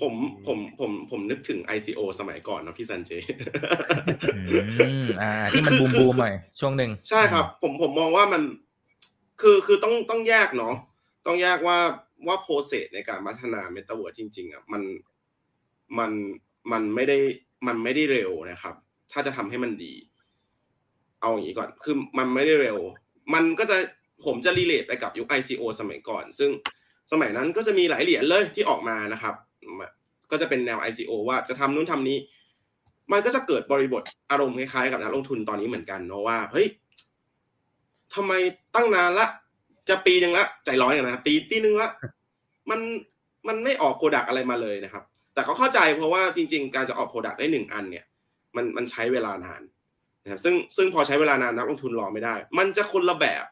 ผมผมผมผมนึกถึง ICO สมัยก่อนนะพี่ซันเจอืมอ่าที่มันบูมบูมๆหน่อยช่วงหนึ่งใช่ครับ ผมผมมองว่ามันคือคือต้องต้องแยกเนาะต้องแยกว่าว่า process ในการพัฒนาเมตาเวิร์จริงๆอะมัน มันมันไม่ได้มันไม่ได้เร็วนะครับ ถ้าจะทำให้มันดี เอาอย่างนี้ก่อนคือมันไม่ได้เร็ว มันก็จะผมจะ relate ไปกับยุค ICO สมัยก่อน ซึ่งสมัยนั้นก็จะมีหลายเหรียญเลยที่ออกมานะครับ ก็จะเป็นแนว ICO ว่าจะทำนู้นทำนี้ มันก็จะเกิดบริบทอารมณ์คล้ายๆกับนักลงทุนตอนนี้เหมือนกันเนาะว่าเฮ้ยทำไมตั้งนานละ จะปีหนึ่งละ ใจร้อนอย่างนะปีปีหนึ่งละ มันมันไม่ออก product อะไรมาเลยนะครับ แต่เขาเข้าใจเพราะว่าจริง ๆ การจะออก product ได้หนึ่งอันเนี่ยมันมันใช้เวลานานนะครับซึ่งซึ่งพอใช้เวลานานนักลงทุนรอไม่ได้ มันจะคนละแบบ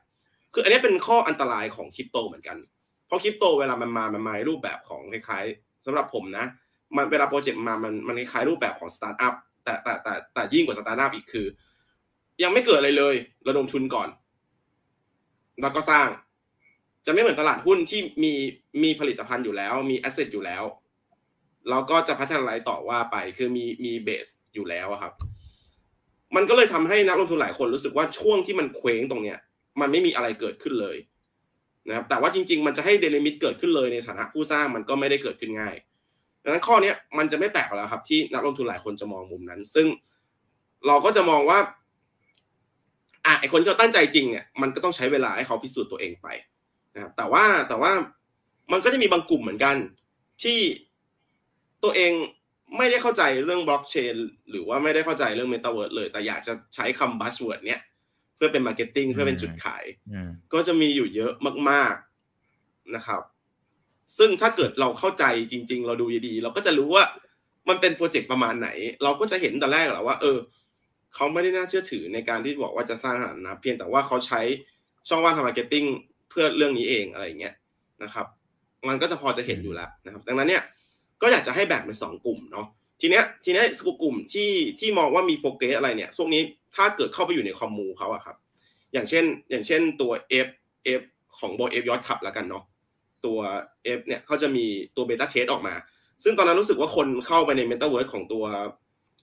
คืออันนี้เป็นข้ออันตรายของคริปโตเหมือนกัน เพราะคริปโตเวลามันมา มันมารูปแบบของคล้ายๆสำหรับผมนะ มันเวลา project มา มันมันคล้ายรูปแบบของสตาร์ทอัพแต่แต่แต่แต่ยิ่งกว่าสตาร์ทอัพอีกคือ ยังไม่เกิดอะไรเลย ระดมทุนก่อน แล้วก็สร้าง จะไม่เหมือนตลาดหุ้นที่มีมีผลิตภัณฑ์อยู่แล้ว มี asset อยู่แล้ว แล้วก็จะพัฒนาอะไรต่อว่าไปคือมีมี base อยู่แล้วครับ มันก็เลยทำให้นักลงทุนหลายคนรู้สึกว่าช่วงที่มันเคว้งตรงเนี้ย มันไม่มีอะไรเกิดขึ้นเลยนะครับแต่ว่าจริง ๆ มันจะให้เดลิมิตเกิดขึ้นเลยในฐานะผู้สร้างมันก็ไม่ได้เกิดขึ้นง่ายดังนั้นข้อเนี้ยมันจะไม่แปลกแล้วครับ ที่นักลงทุนหลายคนจะมองมุมนั้น ซึ่งเราก็จะมองว่าอะไอคนที่เขาตั้งใจจริงเนี่ยมันก็ต้องใช้เวลาให้เขาพิสูจน์ตัวเองไปนะครับแต่ว่าแต่ว่ามันก็จะมีบางกลุ่มเหมือนกันที่ ตัวเองไม่ได้เข้าใจเรื่องบล็อกเชนหรือว่าไม่ได้เข้าใจเรื่องเมตาเวิร์ดเลย แต่อยากจะใช้คำ buzzword เนี้ยเพื่อเป็น marketing เพื่อเป็นจุดขายอืมก็จะมีอยู่เยอะมาก ๆนะครับ ซึ่งถ้าเกิดเราเข้าใจจริง ๆ เราดูดีๆเราก็จะรู้ว่ามันเป็น project ประมาณไหน เราก็จะเห็นแต่แรกแหละว่า เออเขาไม่ได้น่าเชื่อถือในการที่บอกว่าจะสร้างอะไรนะเพียงแต่ว่าเขาใช้ช่องว่างทาง marketing เพื่อเรื่องนี้เองอะไรอย่างเงี้ยนะครับ มันก็จะพอจะเห็นอยู่แล้วนะครับ ดังนั้นเนี่ย ก็อยากจะให้แบ่งเป็นสองกลุ่มเนาะทีเนี้ยทีเนี้ยกลุ่มที่ที่มองว่ามี progress อะไรเนี่ยช่วงนี้ถ้าเกิดเข้าไปอยู่ในคอมมูเขาอะครับ อย่างเช่น อย่างเช่นตัว F F ของโบ F ยอดขับแล้วกันเนาะตัว F เนี่ยเขาจะมีตัวเบต้าเทสออกมา ซึ่งตอนนั้นรู้สึกว่าคนเข้าไปใน Meta เวิร์ของตัว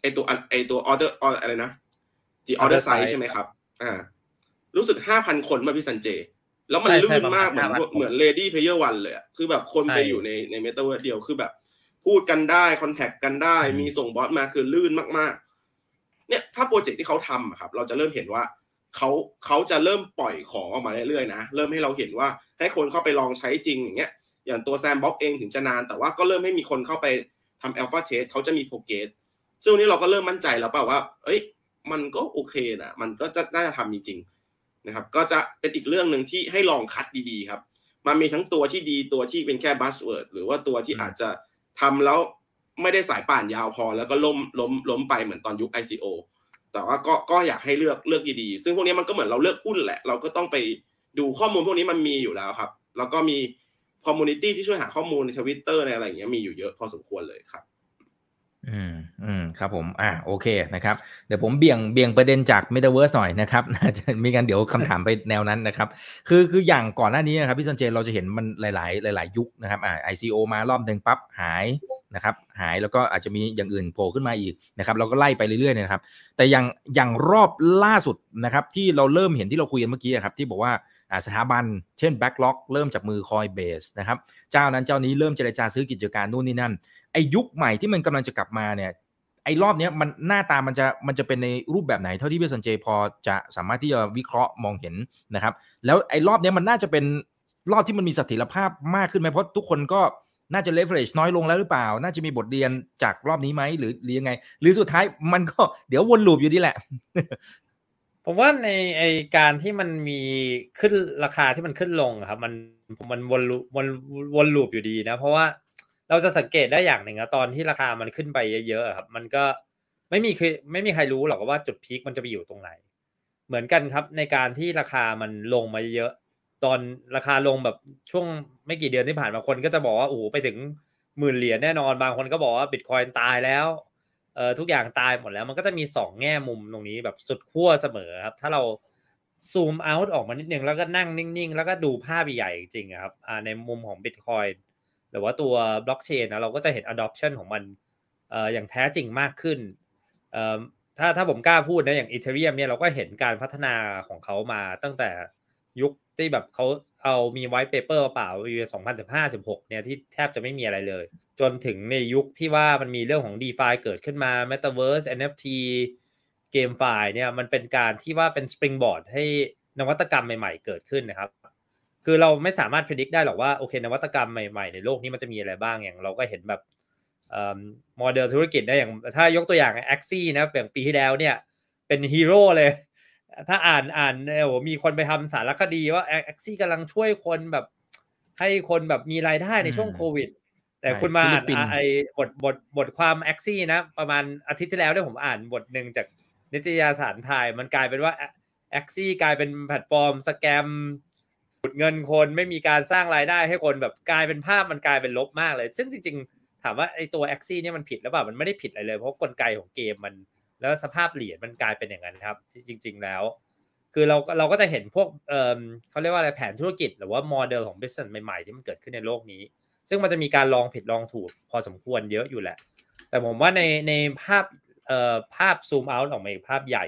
ไอตัวไอตัว order order อะไรนะ the order Order size size ใช่ไหมครับ อ่า รู้สึกห้าพันคนมาพี่สันเจ แล้วมันใช่ลื่ใช่นประมากมาณเหมือน5,000เหมือน Lady Player One เลยอะคือแบบคนไปใช่อยู่ในใน Meta เวิร์เดียวคือแบบ พูดกันได้คอนแทคกันได้อืมมีส่งบอสมาคือลื่นมากๆ เนี่ยถ้า project ที่เขาทำอะครับ เราจะเริ่มเห็นว่าเขาเขาจะเริ่มปล่อยของออกมาเรื่อยๆนะเริ่มให้เราเห็นว่าให้คนเข้าไปลองใช้จริงอย่างเงี้ยอย่างตัว Sandbox เองถึงจะนาน แต่ว่าก็เริ่มให้มีคนเข้าไปทำ Alpha Test เขาจะมี progress ซึ่งวันนี้เราก็เริ่มมั่นใจแล้วเปล่าว่า เอ้ย มันก็โอเคนะมันก็จะน่าจะทำจริงๆนะครับ ก็จะเป็นอีกเรื่องหนึ่งที่ให้ลองคัดดีๆครับ มันมีทั้งตัวที่ดีตัวที่เป็นแค่ buzzword หรือว่าตัวที่อาจจะ ทำแล้วไม่ได้สายป่านยาวพอ แล้วก็ล้มล้มล้มไปเหมือนตอนยุค ICO แต่ว่าก็ก็อยากให้เลือกเลือกดีๆซึ่งพวกนี้มันก็เหมือนเราเลือกหุ้นแหละ เราก็ต้องไปดูข้อมูลพวกนี้มันมีอยู่แล้วครับ แล้วก็มี community ที่ช่วยหาข้อมูลในทวิตเตอร์ในอะไรอย่างเงี้ยมีอยู่เยอะพอสมควรเลยครับ อืมอืมครับผม อ่าโอเคนะครับ เดี๋ยวผมเบี่ยงเบี่ยงประเด็นจาก Metaverse หน่อยนะครับจะมีกันเดี๋ยวคำถามไปแนวนั้นนะครับ คือคืออย่างก่อนหน้านี้นะครับพี่สันเจเราจะเห็นมันหลาย ๆ หลาย ๆ ยุคนะครับอ่า ICO มารอบหนึ่งปั๊บหายนะครับ หายแล้วก็อาจจะมีอย่างอื่นโผล่ขึ้นมาอีกนะครับเราก็ไล่ไปเรื่อยๆนะครับ แต่อย่างอย่างรอบล่าสุดนะครับ ที่เราเริ่มเห็นที่เราคุยกันเมื่อกี้ครับที่บอกว่า สถาบัน เช่น Backlog เริ่มจากมือ Coinbase นะครับเจ้านั้นเจ้านี้เริ่มเจรจาซื้อกิจการนู่นนี่นั่นไอยุคใหม่ที่มันกำลังจะกลับมาเนี่ยไอ้รอบนี้มันหน้าตามันจะมันจะเป็นในรูปแบบไหนเท่าที่พี่สันเจพอจะสามารถที่จะวิเคราะห์มองเห็นนะครับ แล้วไอ้รอบนี้มันน่าจะเป็นรอบที่มันมีเสถียรภาพมากขึ้นไหมเพราะทุกคนก็น่าจะ leverage น้อยลงแล้วหรือเปล่า น่าจะมีบทเรียนจากรอบนี้ไหมหรือหรือยังไง หรือสุดท้ายมันก็เดี๋ยววนลูปอยู่ดีแหละ ผมว่าในไอการที่มันมีขึ้นราคาที่มันขึ้นลงครับ มันมันวนวนวนลูปอยู่ดีนะ เพราะว่าเราจะสังเกตได้อย่างหนึ่งอะตอนที่ราคามันขึ้นไปเยอะๆครับ มันก็ไม่มีคือไม่มีใครรู้หรอกว่าจุดพีคมันจะไปอยู่ตรงไหน เหมือนกันครับ ในการที่ราคามันลงมาเยอะ ตอนราคาลงแบบช่วงไม่กี่เดือนที่ผ่านมาคนก็จะบอกว่าโอ้โหไปถึงหมื่นเหรียญแน่นอนบางคนก็บอกว่าบิตคอยน์ตายแล้ว เอ่อทุกอย่างตายหมดแล้วมันก็จะมีสองแง่มุมตรงนี้แบบสุดขั้วเสมอครับ ถ้าเราซูมเอาท์ออกมานิดนึงแล้วก็นั่งนิ่งๆ แล้วก็ดูภาพใหญ่จริงๆครับในมุมของบิตคอยน์หรือว่าตัวบล็อกเชนนะเราก็จะเห็น adoption ของมันเอ่ออย่างแท้จริงมากขึ้นเอ่อถ้าถ้าผมกล้าพูดนะอย่าง Ethereum เนี่ยเราก็เห็นการพัฒนาของเขามาตั้งแต่ ยุคที่แบบเขาเอามี white paper เปล่าปี2015-16เนี่ยที่แทบจะไม่มีอะไรเลย จนถึงในยุคที่ว่ามันมีเรื่องของ DeFi เกิดขึ้นมา Metaverse NFT GameFi เนี่ยมันเป็นการที่ว่าเป็น springboard ให้นวัตกรรมใหม่ๆเกิดขึ้นนะครับ คือเราไม่สามารถพิจิตรได้หรอกว่าโอเคนวัตกรรมใหม่ๆในโลกนี้มันจะมีอะไรบ้างอย่างเราก็เห็นแบบโมเดลธุรกิจได้อย่างถ้ายกตัวอย่าง Axie นะอย่างปีที่แล้วเนี่ยเป็นฮีโร่เลย ถ้าอ่านอ่านโอ้มีคนไปทำสารคดีว่า Axie กำลังช่วยคนแบบให้คนแบบมีรายได้ในช่วงโควิด แต่คุณมาอ่านไอ้บทบทบทความ Axie นะ ประมาณอาทิตย์ที่แล้วเนี่ยผมอ่านบทหนึ่งจากนิตยสารไทยมันกลายเป็นว่า Axie กลายเป็น platform scam เงินคนไม่มีการสร้างรายได้ให้คนแบบกลายเป็นภาพมันกลายเป็นลบมากเลย ซึ่งจริง ๆ ถามว่าไอ้ตัว Axie เนี่ยมันผิดหรือเปล่ามันไม่ได้ผิดอะไรเลย เพราะกลไกของเกมมัน แล้วสภาพเหรียญมันกลายเป็นอย่างนั้นครับจริง ๆ แล้ว คือเราเราก็จะเห็นพวกเออเขาเรียกว่าอะไรแผนธุรกิจ หรือว่าโมเดลของ business ใหม่ๆ ที่มันเกิดขึ้นในโลกนี้ ซึ่งมันจะมีการลองผิดลองถูกพอสมควรเยอะอยู่แหละ แต่ผมว่าในในภาพเอ่อภาพซูมเอาท์ออกมาอีกภาพใหญ่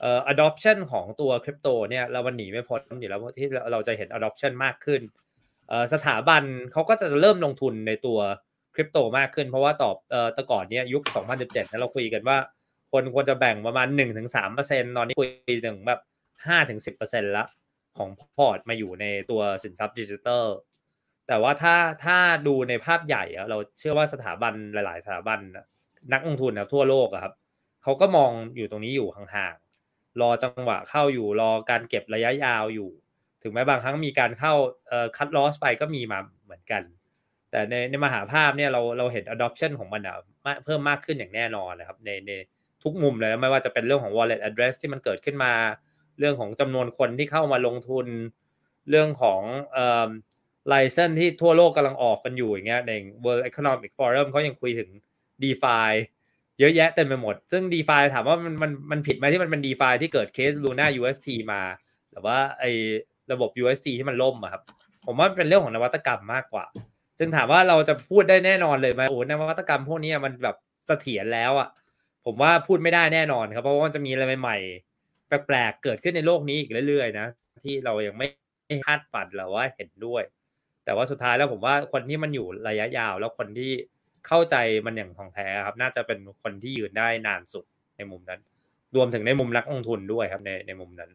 เอ่อ adoption ของตัวคริปโตเนี่ยเราวันหนีไม่พ้นอยู่แล้วที่เราจะเห็น adoption มากขึ้นเอ่อสถาบันเขาก็จะเริ่มลงทุนในตัวคริปโตมากขึ้น เพราะว่าตอบเอ่อแต่ก่อนเนี้ยยุค 2017เนี่ยเราคุยกันว่า คนควรจะแบ่งประมาณ1-3%ตอนนี้คุยถึงแบบ5-10%ละของพอร์ตมาอยู่ในตัวสินทรัพย์ดิจิทัลแต่ว่าถ้าถ้าดูในภาพใหญ่เราเชื่อว่าสถาบันหลาย ๆ สถาบันนักลงทุนนะทั่วโลกครับเขาก็มองอยู่ตรงนี้อยู่ห่างๆรอจังหวะเข้าอยู่รอการเก็บระยะยาวอยู่ ถึงแม้บางครั้งมีการเข้าคัดลอสไปก็มีมาเหมือนกัน แต่ในในมหาภาพเนี่ยเราเราเห็น adoption ของมันอะเพิ่มมากขึ้นอย่างแน่นอนนะครับในใน ทุกมุมเลยไม่ว่าจะเป็นเรื่องของ wallet address ที่มันเกิดขึ้นมา เรื่องของจำนวนคนที่เข้ามาลงทุน เรื่องของเอ่อไลเซนที่ทั่วโลกกำลังออกกันอยู่อย่างเงี้ยใน World Economic Forum เขายังคุยถึง DeFi เยอะแยะเต็มไปหมด ซึ่ง d e f าถามว่ามันมันมันผิดไหมที่มันเป็น d e f าที่เกิดเคส Luna UST มาหรือว่าไอระบบ UST ที่มันล่มอะครับ ผมว่าเป็นเรื่องของนวัตกรรมมากกว่า ซึ่งถามว่าเราจะพูดได้แน่นอนเลยไหมโอ้นวัตกรรมพวกนี้มันแบบเสถียรแล้วอะ ผมว่าพูดไม่ได้แน่นอนครับ เพราะว่าจะมีอะไรใหม่ๆแปลกๆเกิดขึ้นในโลกนี้อีกเรื่อยๆนะที่เรายังไม่คาดฝันหรือว่าเห็นด้วย แต่ว่าสุดท้ายแล้วผมว่าคนที่มันอยู่ระยะยาว แล้วคนที่เข้าใจมันอย่างทองแท้ครับ น่าจะเป็นคนที่ยืนได้นานสุดในมุมนั้น รวมถึงในมุมนักลงทุนด้วยครับในในมุมนั้น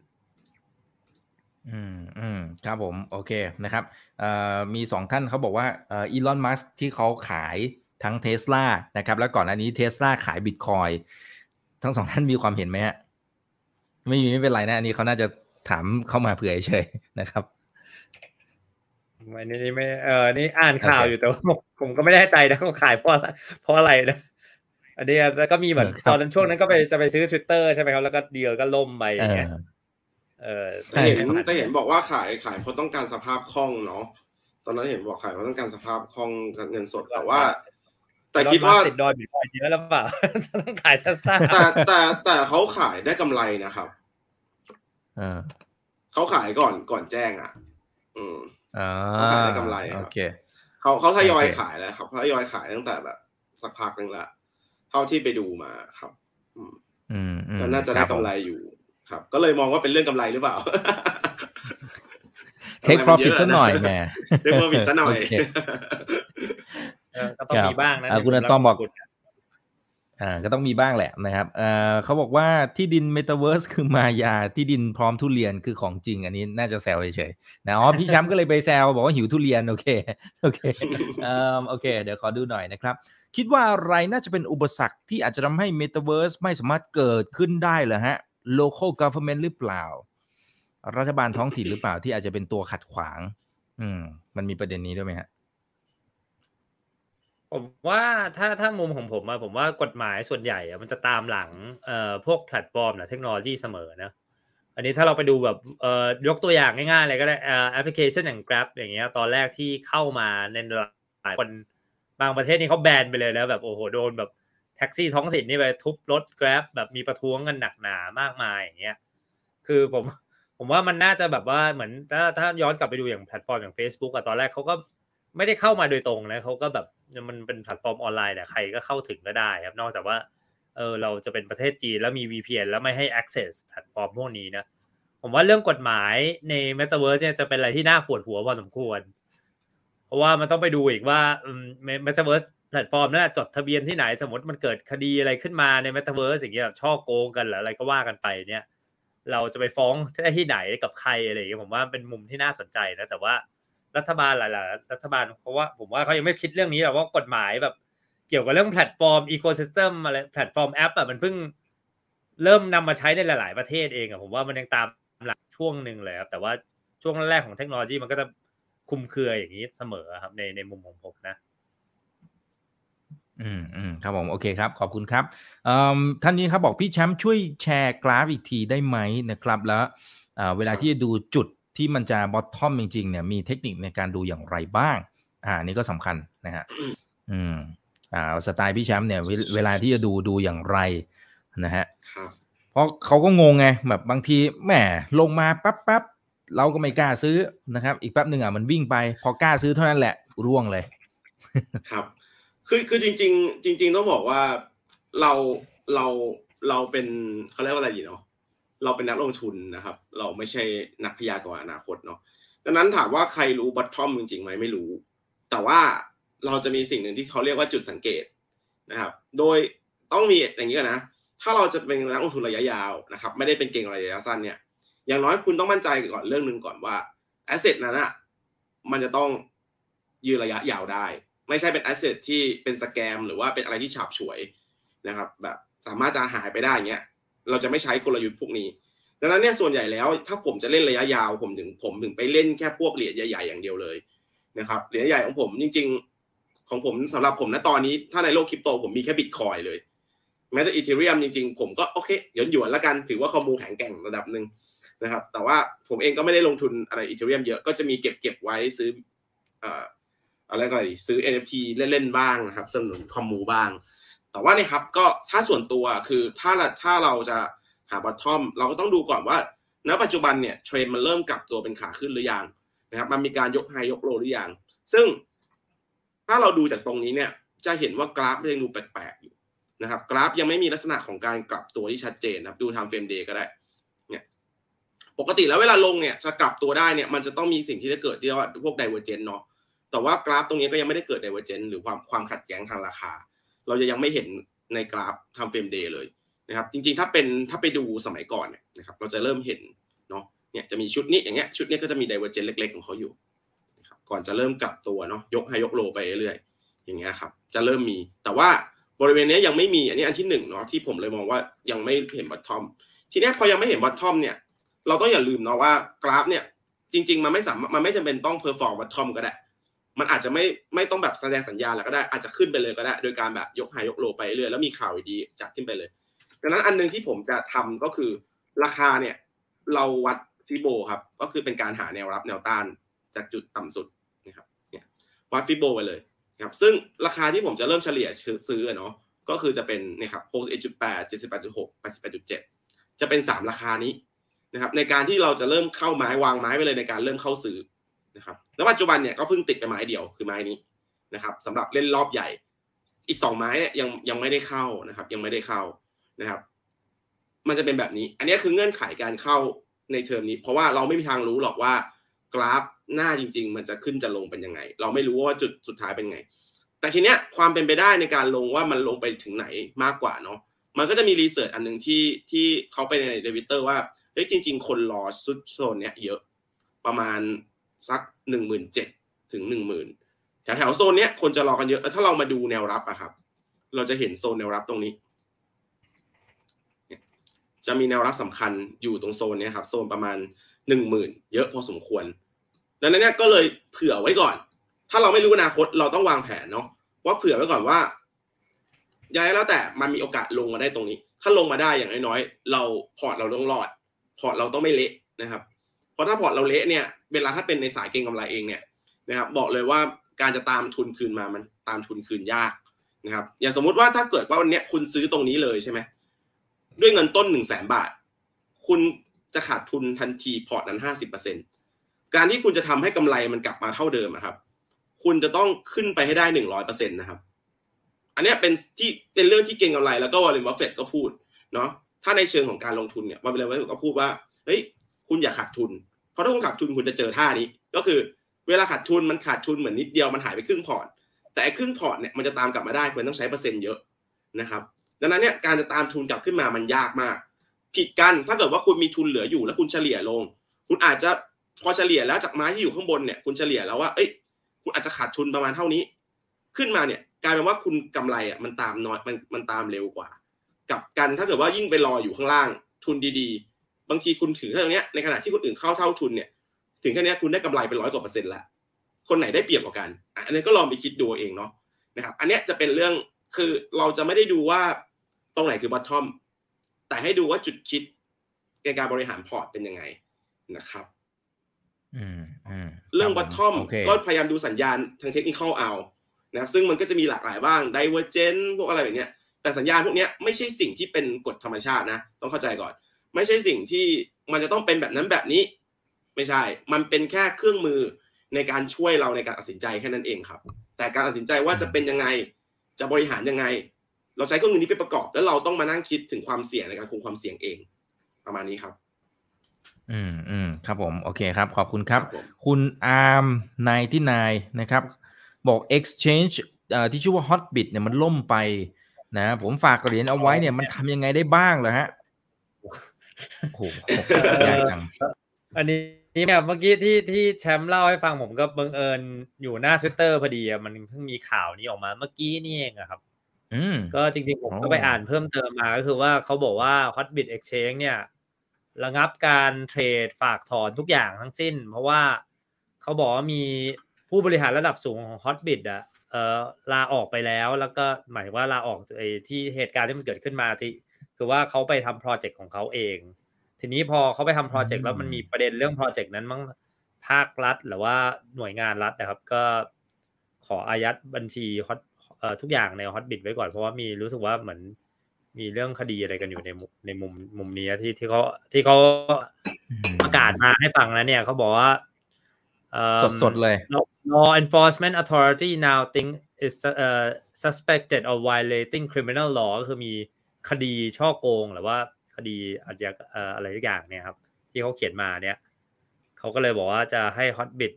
อืมอืมครับผม โอเคนะครับเอ่อมีสองท่านเขาบอกว่าเอ่ออีลอนมัสที่เขาขาย ทั้งเทสลานะครับ แล้วก่อนอันนี้เทสลาขายบิตคอยทั้งสองท่านมีความเห็นไหมฮะ ไม่มีไม่เป็นไรนะ อันนี้เขาน่าจะถามเข้ามาเผื่อเฉยนะครับอันนี้ไม่เออนี่อ่านข่าวอยู่แต่ว่าผมก็ไม่ได้ใจนะเขาขายเพราะเพราะอะไรนะอันนี้แล้วก็มีเหมือนตอนนั้นช่วงนั้นก็ไปจะไปซื้อ Twitter ใช่ไหมครับ แล้วก็เดียวก็ล่มไปอย่างเงี้ยเออแต่เห็นแต่เห็นบอกว่าขายขายเพราะต้องการสภาพคล่องเนาะตอนนั้นเห็นบอกขายเพราะต้องการสภาพคล่องเงินสดแต่ว่า แต่คิดว่าติดดอยบิตคอยเยอะแล้วเปล่าจะต้องขายเทสลาแต่แต่แต่เขาขายได้กำไรนะครับอ่าเขาขายก่อนก่อนแจ้งอะ อืมอ่าเขาขายได้กำไรครับโอเคเขาเขาทยอยโอเคขายแล้วครับเขาทยอยขายตั้งแต่แบบ สักพักหนึงละเท่าที่ไปดูมาครับ อืมอืมอืมก็น่าจะได้คบผมกำไรอยู่ ครับ ก็เลยมองว่าเป็นเรื่องกำไรหรือเปล่าเทค profit สักหน่อยแหม take profit ซะหน่อยโอเคเออ ก็ต้องมีบ้างนะอ่าคุณอาต้อมบอกอ่าก็ต้องมีบ้างแหละนะครับเอ่อเขาบอกว่าที่ดินเมตาเวิร์สคือมายาที่ดินพร้อมทุเรียนคือของจริง อันนี้น่าจะแซวเฉยๆนะอ๋อพี่แชมป์ก็เลยไปแซวบอกว่าหิวทุเรียนโอเคโอเคเอ่อโอเค เดี๋ยวขอดูหน่อยนะครับ คิดว่าอะไรน่าจะเป็นอุปสรรคที่อาจจะทำให้ Metaverse ไม่สามารถเกิดขึ้นได้เหรอฮะ local government หรือเปล่า รัฐบาลท้องถิ่นหรือเปล่าที่อาจจะเป็นตัวขัดขวาง อืม มันมีประเด็นนี้ด้วยไหมฮะ ผมว่าถ้าถ้ามุมของผมอะผมว่ากฎหมายส่วนใหญ่อะมันจะตามหลังเอ่อพวกแพลตฟอร์มหรือเทคโนโลยีเสมอนะอันนี้ถ้าเราไปดูแบบเอ่อยกตัวอย่างง่ายๆเลยก็ได้เอ่อแอปพลิเคชันอย่าง Grab อย่างเงี้ยตอนแรกที่เข้ามาในหลายคนบางประเทศนี่เขาแบนไปเลยนะแบบโอ้โหโดนแบบแท็กซี่ท้องถิ่นนี่ไปทุบรถ Grab แบบมีประท้วงกันหนักหนามากมายอย่างเงี้ยคือผมผมว่ามันน่าจะแบบว่าเหมือนถ้าถ้าย้อนกลับไปดูอย่างแพลตฟอร์มอย่าง Facebook อะตอนแรกเขาก็ ไม่ได้เข้ามาโดยตรงนะเขาก็แบบมันเป็นแพลตฟอร์มออนไลน์แต่ใครก็เข้าถึงก็ได้ครับนอกจากว่าเออเราจะเป็นประเทศจีนแล้วมี VPN แล้วไม่ให้ access แพลตฟอร์มพวกนี้นะผมว่าเรื่องกฎหมายใน Metaverse เนี่ยจะเป็นอะไรที่น่าปวดหัวพอสมควร เพราะว่ามันต้องไปดูอีกว่าอืม Metaverse แพลตฟอร์มนั้นนะจดทะเบียนที่ไหนสมมติมันเกิดคดีอะไรขึ้นมาใน Metaverse อย่างเงี้ยแบบฉ้อโกงกันหรืออะไรก็ว่ากันไปเนี่ย เราจะไปฟ้องที่ไหนกับใครอะไรอย่างเงี้ยผมว่าเป็นมุมที่น่าสนใจนะแต่ว่า รัฐบาลหลายๆรัฐบาลเพราะว่าผมว่าเขายังไม่คิดเรื่องนี้หรอกว่ากฎหมายแบบ เกี่ยวกับเรื่องแพลตฟอร์ม ecosystem อะไรแพลตฟอร์มแอปอะมันเพิ่งเริ่มนำมาใช้ในหลาย ๆ ประเทศเองอะผมว่ามันยังตามหลักช่วงหนึ่งเลยครับแต่ว่าช่วงแรกของเทคโนโลยีมันก็จะคุมเครืออย่างนี้เสมอครับ ในในมุมของผมนะอืมอืมครับผมโอเคครับ ขอบคุณครับท่านนี้ครับบอกพี่แชมป์ช่วยแชร์กราฟอีกทีได้ไหมนะครับ แล้วเวลาที่จะดูจุด ที่มันจะบอททอมจริงๆเนี่ยมีเทคนิคในการดูอย่างไรบ้าง อ่าอันนี่ก็สำคัญนะฮะอืมอ่าสไตล์พี่แชมป์เนี่ยเวเวลาที่จะดูดูอย่างไรนะฮะครับเพราะเขาก็งงไงแบบบางทีแหมลงมาปั๊บปั๊บเราก็ไม่กล้าซื้อนะครับ อีกแป๊บหนึ่งอะมันวิ่งไป พอกล้าซื้อเท่านั้นแหละร่วงเลย ครับคือคือจริง ๆ จริง ๆ ต้องบอกว่าเราเราเราเป็นเขาเรียกว่าอะไรดีเนาะ เราเป็นนักลงทุนนะครับ เราไม่ใช่นักพยากรณ์อนาคตเนาะดังนั้นถามว่าใครรู้บอททอมจริงๆไหมไม่รู้ แต่ว่าเราจะมีสิ่งหนึ่งที่เขาเรียกว่าจุดสังเกตนะครับ โดยต้องมีอย่างนี้ก่อนนะ ถ้าเราจะเป็นนักลงทุนระยะยาวนะครับ ไม่ได้เป็นเก่งระยะสั้นเนี่ย อย่างน้อยคุณต้องมั่นใจก่อนเรื่องหนึ่งก่อนว่าแอสเซทนั้นอะมันจะต้องยืนระยะยาวได้ ไม่ใช่เป็นแอสเซทที่เป็นสแกมหรือว่าเป็นอะไรที่ฉาบฉวยนะครับ แบบสามารถจะหายไปได้เงี้ย เราจะไม่ใช้กลยุทธ์พวกนี้ ดังนั้นเนี่ยส่วนใหญ่แล้วถ้าผมจะเล่นระยะยาวผมถึงผมถึงไปเล่นแค่พวกเหรียญใหญ่ๆอย่างเดียวเลยนะครับเหรียญใหญ่ของผมจริง ๆ ของผมสำหรับผมนะตอนนี้ถ้าในโลกคริปโตผมมีแค่บิตคอยน์เลยแม้แต่ Ethereum จริงๆ ผมก็โอเคหยวนหยวนๆแล้วกันถือว่าคอมมูแข็งแกร่งระดับหนึ่งนะครับแต่ว่าผมเองก็ไม่ได้ลงทุนอะไร Ethereum เยอะก็จะมีเก็บเก็บไว้ซื้ออะไรก็ได้ซื้อ NFT เล่นๆบ้างนะครับสนับสนุนคอมมูบ้าง แต่ว่านี่ครับก็ถ้าส่วนตัวคือถ้าเราถ้าเราจะหา bottom เราก็ต้องดูก่อนว่า ณปัจจุบันเนี่ยเทรนด์มันเริ่มกลับตัวเป็นขาขึ้นหรือยังนะครับมันมีการยก high ยก low หรือยังซึ่งถ้าเราดูจากตรงนี้เนี่ยจะเห็นว่ากราฟยังดูแปลกๆอยู่นะครับกราฟยังไม่มีลักษณะของการกลับตัวที่ชัดเจนนะครับดู time frame day ก็ได้เนี่ยปกติแล้วเวลาลงเนี่ยจะกลับตัวได้เนี่ยมันจะต้องมีสิ่งที่จะเกิดที่เรียกว่าพวก divergence เนาะแต่ว่ากราฟตรงนี้ก็ยังไม่ได้เกิด divergence หรือความความขัดแย้งทางราคา เราจะยังไม่เห็นในกราฟ time frame day เลยนะครับ จริงๆ ถ้าเป็นถ้าไปดูสมัยก่อนเนี่ยนะครับ เราจะเริ่มเห็นเนาะเนี่ยจะมีชุดนี้อย่างเงี้ยชุดนี้ก็จะมี divergence เล็กๆ ของเขาอยู่นะครับก่อนจะเริ่มกลับตัวเนาะยก high ยก low ไปเรื่อยๆอย่างเงี้ยครับจะเริ่มมี แต่ว่าบริเวณนี้ยังไม่มีอันนี้อันที่หนึ่งเนาะที่ผมเลยมองว่ายังไม่เห็น bottom ทีนี้พอยังไม่เห็น bottom เนี่ยเราต้องอย่าลืมเนาะว่ากราฟเนี่ยจริง ๆ มันไม่สามารถมันไม่จำเป็นต้อง perform bottom ก็ได้ มันอาจจะไม่ไม่ต้องแบบแสดงสัญญาณแล้วก็ได้อาจจะขึ้นไปเลยก็ได้ โดยการแบบยก high ยก low ไปเรื่อยแล้วมีข่าวดีจัดขึ้นไปเลยดังนั้นอันหนึงที่ผมจะทำก็คือราคาเนี่ยเราวัดฟิโบครับก็คือเป็นการหาแนวรับแนวต้านจากจุดต่ำสุดนะครับเนี่ยวัดฟิโบไปเลยครับซึ่งราคาที่ผมจะเริ่มเฉลี่ยซื้อเนาะก็คือจะเป็นเนี่ยครับ61.8 78.6 88.7จะเป็น3ราคานี้นะครับในการที่เราจะเริ่มเข้าไม้วางไม้ไปเลยในการเริ่มเข้าซื้อ นะครับแล้วปัจจุบันเนี่ยก็เพิ่งติดไปไม้เดียวคือไม้นี้นะครับสำหรับเล่นรอบใหญ่ อีกสองไม้ยังยังไม่ได้เข้านะครับ ยังไม่ได้เข้านะครับ มันจะเป็นแบบนี้ อันนี้คือเงื่อนไขการเข้าในเทอมนี้ เพราะว่าเราไม่มีทางรู้หรอกว่ากราฟหน้าจริง ๆ มันจะขึ้นจะลงเป็นยังไง เราไม่รู้ว่าจุดสุดท้ายเป็นไง แต่ทีเนี้ยความเป็นไปได้ในการลงว่ามันลงไปถึงไหนมากกว่าเนาะมันก็จะมีรีเสิร์ชอันหนึ่งที่ที่เขาไปในเดวิเตอร์ว่าเฮ้ยจริง ๆ คนรอซุดโซนเนี้ยเยอะประมาณ สักหนึ่งหมื่นเจ็ดถึงหนึ่งหมื่นแถวแถวโซนเนี้ยคนจะรอกันเยอะถ้าเรามาดูแนวรับอะครับ เราจะเห็นโซนแนวรับตรงนี้จะมีแนวรับสำคัญอยู่ตรงโซนนี้ครับโซนประมาณหนึ่งหมื่นเยอะพอสมควรดังนั้นเนี่ยก็เลยเผื่อไว้ก่อน ถ้าเราไม่รู้อนาคตเราต้องวางแผนเนาะว่าเผื่อไว้ก่อนว่าย้ายแล้วแต่มันมีโอกาสลงมาได้ตรงนี้ ถ้าลงมาได้อย่างน้อยๆเราพอร์ตเราต้องรอด พอร์ตเราต้องไม่เละนะครับ เพราะถ้าพอร์ตเราเละเนี่ยเวลาถ้าเป็นในสายเก็งกำไรเองเนี่ยนะครับบอกเลยว่าการจะตามทุนคืนมามันตามทุนคืนยากนะครับอย่างสมมุติว่าถ้าเกิดว่าวันนี้คุณซื้อตรงนี้เลยใช่ไหมด้วยเงินต้นหนึ่งแสนบาท คุณจะขาดทุนทันทีพอร์ตนั้นห้าสิบเปอร์เซ็นต์การที่คุณจะทำให้กำไรมันกลับมาเท่าเดิมครับ คุณจะต้องขึ้นไปให้ได้หนึ่งร้อยเปอร์เซ็นต์นะครับ อันนี้เป็นที่เป็นเรื่องที่เก็งกำไรแล้วก็ Warren Buffett ก็พูดเนาะถ้าในเชิงของการลงทุนเนี่ย Warren Buffett ก็พูดว่าเฮ้ย คุณอย่าขาดทุน เพราะถ้าคุณขาดทุนคุณจะเจอท่านี้ ก็คือเวลาขาดทุนมันขาดทุนเหมือนนิดเดียวมันหายไปครึ่งพอร์ตแต่ครึ่งพอร์ตเนี่ยมันจะตามกลับมาได้คุณต้องใช้เปอร์เซ็นต์เยอะนะครับดังนั้นเนี่ยการจะตามทุนกลับขึ้นมามันยากมาก ผิดกันถ้าเกิดว่าคุณมีทุนเหลืออยู่แล้วคุณเฉลี่ยลง คุณอาจจะพอเฉลี่ยแล้วจากไม้ที่อยู่ข้างบนเนี่ยคุณเฉลี่ยแล้วว่าเอ้ยคุณอาจจะขาดทุนประมาณเท่านี้ ขึ้นมาเนี่ยกลายเป็นว่าคุณกำไรอะมันตามน้อยมันมันตามเร็วกว่า กับกันถ้าเกิดว่ายิ่งไปรออยู่ข้างล่าง ทุนดีๆ บางทีคุณถือเท่านี้ในขณะที่คนอื่นเข้าเท่าทุนเนี่ย ถึงแค่นี้คุณได้กำไรไปร้อยกว่าเปอร์เซ็นต์ละคนไหนได้เปรียบกว่ากัน อันนี้ก็ลองไปคิดดูเองเนาะนะครับ อันนี้จะเป็นเรื่องคือเราจะไม่ได้ดูว่าตรงไหนคือบอททอม แต่ให้ดูว่าจุดคิดในการบริหารพอร์ตเป็นยังไงนะครับอืมอืมเรื่อง bottom โอเคก็พยายามดูสัญญาณทางเทคนิคเอา นะครับ ซึ่งมันก็จะมีหลากหลายบ้าง divergence พวกอะไรแบบเนี้ยแต่สัญญาณพวกเนี้ยไม่ใช่สิ่งที่เป็นกฎธรรมชาตินะ ต้องเข้าใจก่อน ไม่ใช่สิ่งที่มันจะต้องเป็นแบบนั้นแบบนี้ ไม่ใช่ มันเป็นแค่เครื่องมือในการช่วยเราในการตัดสินใจแค่นั้นเองครับ แต่การตัดสินใจว่าจะเป็นยังไงจะบริหารยังไง เราใช้เครื่องมือนี้ไปประกอบ แล้วเราต้องมานั่งคิดถึงความเสี่ยงในการคุมความเสี่ยงเอง ประมาณนี้ครับ อืมอืมครับผมโอเคครับ ขอบคุณครับผมคุณอาร์มนายที่นายนะครับ บอก exchange เอ่อที่ชื่อว่า hotbit เนี่ยมันล่มไปนะผมฝากเหรียญเอาไว้เนี่ยมันทำยังไงได้บ้างเหรอฮะ โอ้โหใหญ่จังอันนี้เนี่ยเมื่อกี้ที่ที่แชมป์เล่าให้ฟังผมก็บังเอิญอยู่หน้าทวิตเตอร์พอดีอะมันเพิ่งมีข่าวนี้ออกมาเมื่อกี้นี่เองอะครับอืมก็จริงๆ ผมอ๋อก็ไปอ่านเพิ่มเติมมาก็คือว่าเขาบอกว่า Hotbit Exchange เนี่ย ระงับการเทรดฝากถอนทุกอย่างทั้งสิ้น เพราะว่าเขาบอกว่ามีผู้บริหารระดับสูงของ Hotbit อะเอ่อลาออกไปแล้วแล้วก็หมายถึงว่าลาออกไอ้ที่เหตุการณ์ที่มันเกิดขึ้นมาที่ คือว่าเขาไปทำโปรเจกต์ของเขาเอง ทีนี้พอเขาไปทำโปรเจกต์แล้วมันมีประเด็นเรื่องโปรเจกต์นั้นมั้งภาครัฐหรือว่าหน่วยงานรัฐนะครับ ก็ขออายัดบัญชี Hot เอ่อทุกอย่างใน Hotbit ไว้ก่อนเพราะว่ามีรู้สึกว่าเหมือนมีเรื่องคดีอะไรกันอยู่ในมุมในมุมมุมนี้ที่ที่เขาที่เขาประกาศมาให้ฟังแล้วเนี่ยเขาบอกว่าเอิ่มสดๆเลย Law Law Enforcement Authority now think is uh, suspected of violating criminal law ก็คือมี คดีช่อโกงหรือว่าคดีอาชญากเอ่ออะไรทุกอย่างเนี่ยครับ ที่เขาเขียนมาเนี่ยเขาก็เลยบอกว่าจะให้ Hotbit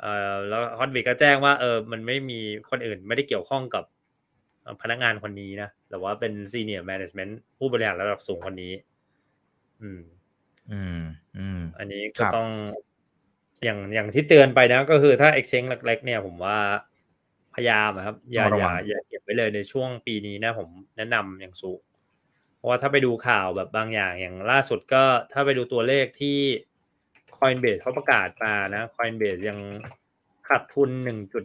เอ่อแล้ว Hotbit ก็แจ้งว่าเออมันไม่มีคนอื่นไม่ได้เกี่ยวข้องกับเอ่อพนักงานคนนี้นะหรือว่าเป็น Senior Management ผู้บริหารระดับสูงคนนี้ อืม อืม อืม อันนี้ครัก็บต้องอย่างอย่างที่เตือนไปนะ ก็คือถ้า exchange เล็กๆเนี่ยผมว่า พยายามอะครับ อย่าต้องระอวัย่างอย่าเก็บไว้เลยในช่วงปีนี้นะผมแนะนำอย่างสูง เพราะว่าถ้าไปดูข่าวแบบบางอย่างอย่างล่าสุดก็ถ้าไปดูตัวเลขที่ Coinbase เขาประกาศมานะ Coinbase ยังขาดทุนหนึ่งจุด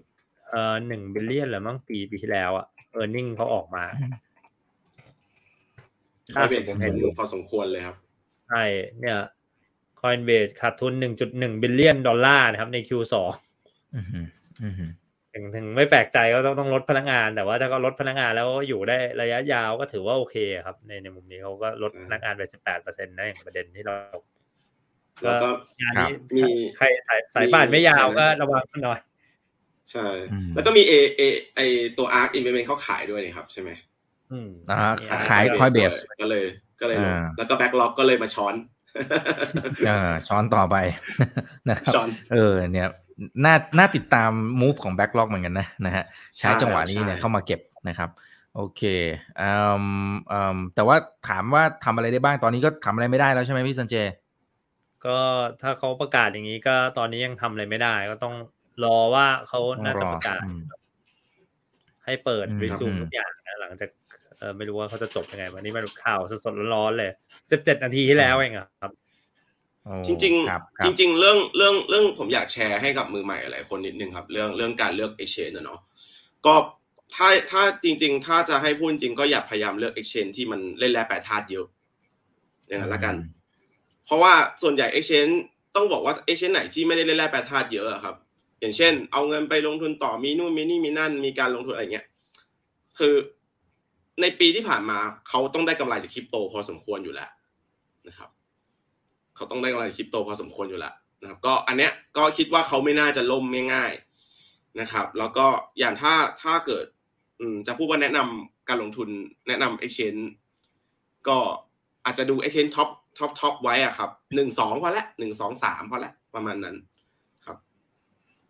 เอ่อหนึ่ง billion หรือมั้งปีปีที่แล้วอะ e a r n i n g เขาออกมาค่าเปลี่ยนผมเห็นพอสมควรเลยครับ ใช่ เนี่ย Coinbase ขาดทุน 1.1 billion ดอลลาร์นะครับใน Q2 อืมอืม ถึงถึงไม่แปลกใจก็ต้องต้องลดพนักงาน แต่ว่าถ้าก็ลดพนักงานแล้วอยู่ได้ระยะยาวก็ถือว่าโอเคครับ ในในมุมนี้เขาก็ลดพนักงานไปสิบแปดเปอร์เซ็นต์นะอย่างประเด็นที่เราแล้วก็งานนี้มีใครสายสายป่านไม่ยาวก็ระวังหน่อย ใช่อืมแล้วก็มีเอเอไอตัว ARK Invest เขาขายด้วยนี่ครับใช่ไหมอืมอ่ามีขายก็ Coinbase ก็เลยก็เลยลงอ่าแล้วก็ BlackRock ก็เลยมาช้อนเออช้อนต่อไปนะครับช้อนเออเนี่ย น่าน่าติดตาม move ของ BlackRock เหมือนกันนะนะฮะใช้จังหวะนี้เนี่ยใช่เข้ามาเก็บนะครับโอเคอืมอืมแต่ว่าถามว่าทำอะไรได้บ้างตอนนี้ก็ทำอะไรไม่ได้แล้วใช่ไหมพี่สันเจ ก็ถ้าเขาประกาศอย่างนี้ก็ตอนนี้ยังทำอะไรไม่ได้ ก็ต้องรอว่าเขาน่าจะประกาศอืมให้เปิดอืมรีซูมอืมทุกอย่างนะหลังจากเออไม่รู้ว่าเขาจะจบยังไง วันนี้มันข่าวสดๆร้อนๆเลยสิบเจ็ดนาทีที่แล้วเองอะครับโอ้ จริงครับคๆบจริง ๆ เรื่องเรื่องเรื่องผมอยากแชร์ให้กับมือใหม่หลายคนนิดนึงครับ เรื่องเรื่องการเลือก exchange นะเนาะก็ถ้าถ้าจริง ๆ ถ้าจะให้พูดจริงก็อยากพยายามเลือก exchange ที่มันเล่นแร่แปรธาตุเยอะอย่างนั้นละกัน เพราะว่าส่วนใหญ่ exchange ต้องบอกว่า exchange ไหนที่ไม่ได้เล่นแร่แปรธาตุเยอะอะครับ อย่างเช่น เอาเงินไปลงทุนต่อมีนู่นมีนี่มีนั่นมีการลงทุนอะไรเงี้ยคือในปีที่ผ่านมาเขาต้องได้กำไรจากคริปโตพอสมควรอยู่แล้วนะครับ เขาต้องได้กำไรคริปโตพอสมควรอยู่แล้วนะครับก็อันเนี้ยก็คิดว่าเขาไม่น่าจะล่มง่ายๆนะครับ แล้วก็อย่างถ้าถ้าเกิดอืจะพูดว่าแนะนำการลงทุนแนะนำ exchange ก็อาจจะดู exchange top top top ไว้อะครับหนึ่งสองพอละหนึ่งสองสามพอละประมาณนั้นครับ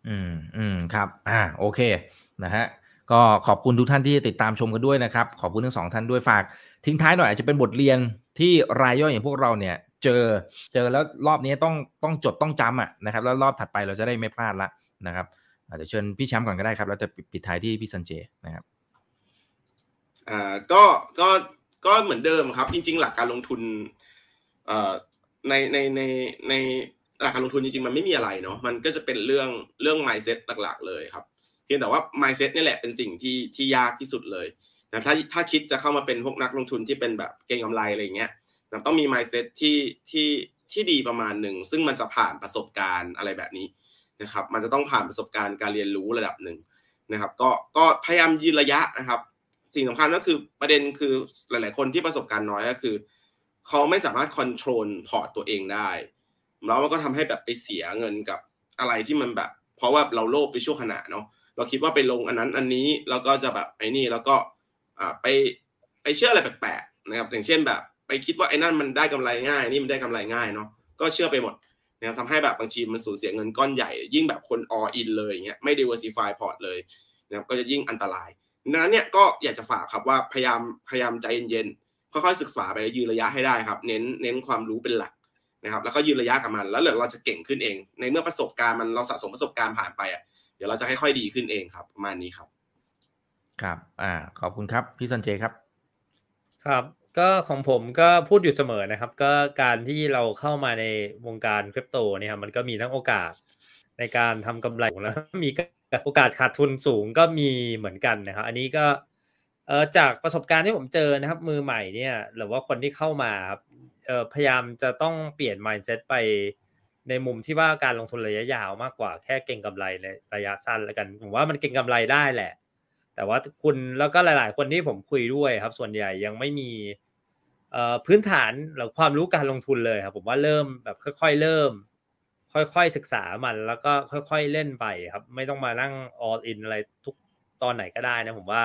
อืมอืมครับ อ่าโอเคนะฮะก็ขอบคุณทุกท่านที่ติดตามชมกันด้วยนะครับ ขอบคุณทั้งสองท่านด้วยฝาก ทิ้งท้ายหน่อยอาจจะเป็นบทเรียนที่รายย่อยอย่างพวกเราเนี่ย เจอ เจอแล้วรอบนี้ต้องต้องจดต้องจำอะนะครับ แล้วรอบถัดไปเราจะได้ไม่พลาดละนะครับเดี๋ยวเชิญพี่แชมป์ก่อนก็ได้ครับ แล้วจะปิดปิดท้ายที่พี่สันเจนะครับอ่าก็ก็ก็เหมือนเดิมครับ จริง ๆ หลักการลงทุนเอ่อในในในในหลักการลงทุนจริงๆมันไม่มีอะไรเนาะมันก็จะเป็นเรื่องเรื่อง mindset หลัก ๆ เลยครับ เพียงแต่ว่า mindset นี่แหละเป็นสิ่งที่ที่ยากที่สุดเลยนะถ้าถ้าคิดจะเข้ามาเป็นพวกนักลงทุนที่เป็นแบบเก็งกำไรอะไรอย่างเงี้ย นะต้องมี mindset ที่ที่ที่ดีประมาณหนึ่ง ซึ่งมันจะผ่านประสบการณ์อะไรแบบนี้นะครับ มันจะต้องผ่านประสบการณ์การเรียนรู้ระดับหนึ่งนะครับ ก็ก็พยายามยืนระยะนะครับ สิ่งสำคัญก็คือประเด็นคือหลาย ๆ คนที่ประสบการณ์น้อยก็คือเขาไม่สามารถ control พอร์ตตัวเองได้แล้วมันก็ทำให้แบบไปเสียเงินกับอะไรที่มันแบบ เพราะว่าเราโลภไปชั่วขณะเนาะเราคิดว่าไปลงอันนั้นอันนี้แล้วก็จะแบบไอ้นี่แล้วก็อ่าไปไปเชื่ออะไรแปลกๆนะครับอย่างเช่นแบบ ไปคิดว่าไอ้นั่นมันได้กำไรง่าย นี่มันได้กำไรง่ายเนาะก็เชื่อไปหมดนะครับทำให้แบบบางทีมันสูญเสียเงินก้อนใหญ่ ยิ่งแบบคน all in เลยอย่างเงี้ยไม่ diversify พอร์ตเลยนะครับก็จะยิ่งอันตรายดังนั้นเนี่ยก็อยากจะฝากครับว่าพยายามพยายามใจเย็นๆค่อยๆศึกษาไปยืนระยะให้ได้ครับ เน้นเน้นความรู้เป็นหลักนะครับแล้วก็ยืนระยะกับมัน แล้วเดี๋ยวเราจะเก่งขึ้นเอง ในเมื่อประสบการณ์มันเราสะสมประสบการณ์ผ่านไปอะเดี๋ยวเราจะค่อยๆดีขึ้นเองครับประมาณนี้ครับ ครับ อ่า ขอบคุณครับ พี่สันเจครับ ครับ ก็ของผมก็พูดอยู่เสมอนะครับ ก็การที่เราเข้ามาในวงการคริปโตเนี่ยครับมันก็มีทั้งโอกาสในการทำกำไรแล้วมีโอกาสขาดทุนสูงก็มีเหมือนกันนะครับ อันนี้ก็เออจากประสบการณ์ที่ผมเจอนะครับ มือใหม่เนี่ย หรือว่าคนที่เข้ามาครับเออพยายามจะต้องเปลี่ยน mindset ไปในมุมที่ว่าการลงทุนระยะยาวมากกว่าแค่เก็งกำไรในระยะสั้นแล้วกันผมว่ามันเก็งกำไรได้แหละ แต่ว่าคุณแล้วก็หลาย ๆ คนที่ผมคุยด้วยครับ ส่วนใหญ่ยังไม่มีพื้นฐานหรือความรู้การลงทุนเลยครับ ผมว่าเริ่มแบบค่อย ๆ เริ่ม ค่อย ๆ ศึกษามันแล้วก็ค่อย ๆ เล่นไปครับ ไม่ต้องมานั่ง all in อะไรทุกตอนไหนก็ได้นะผมว่า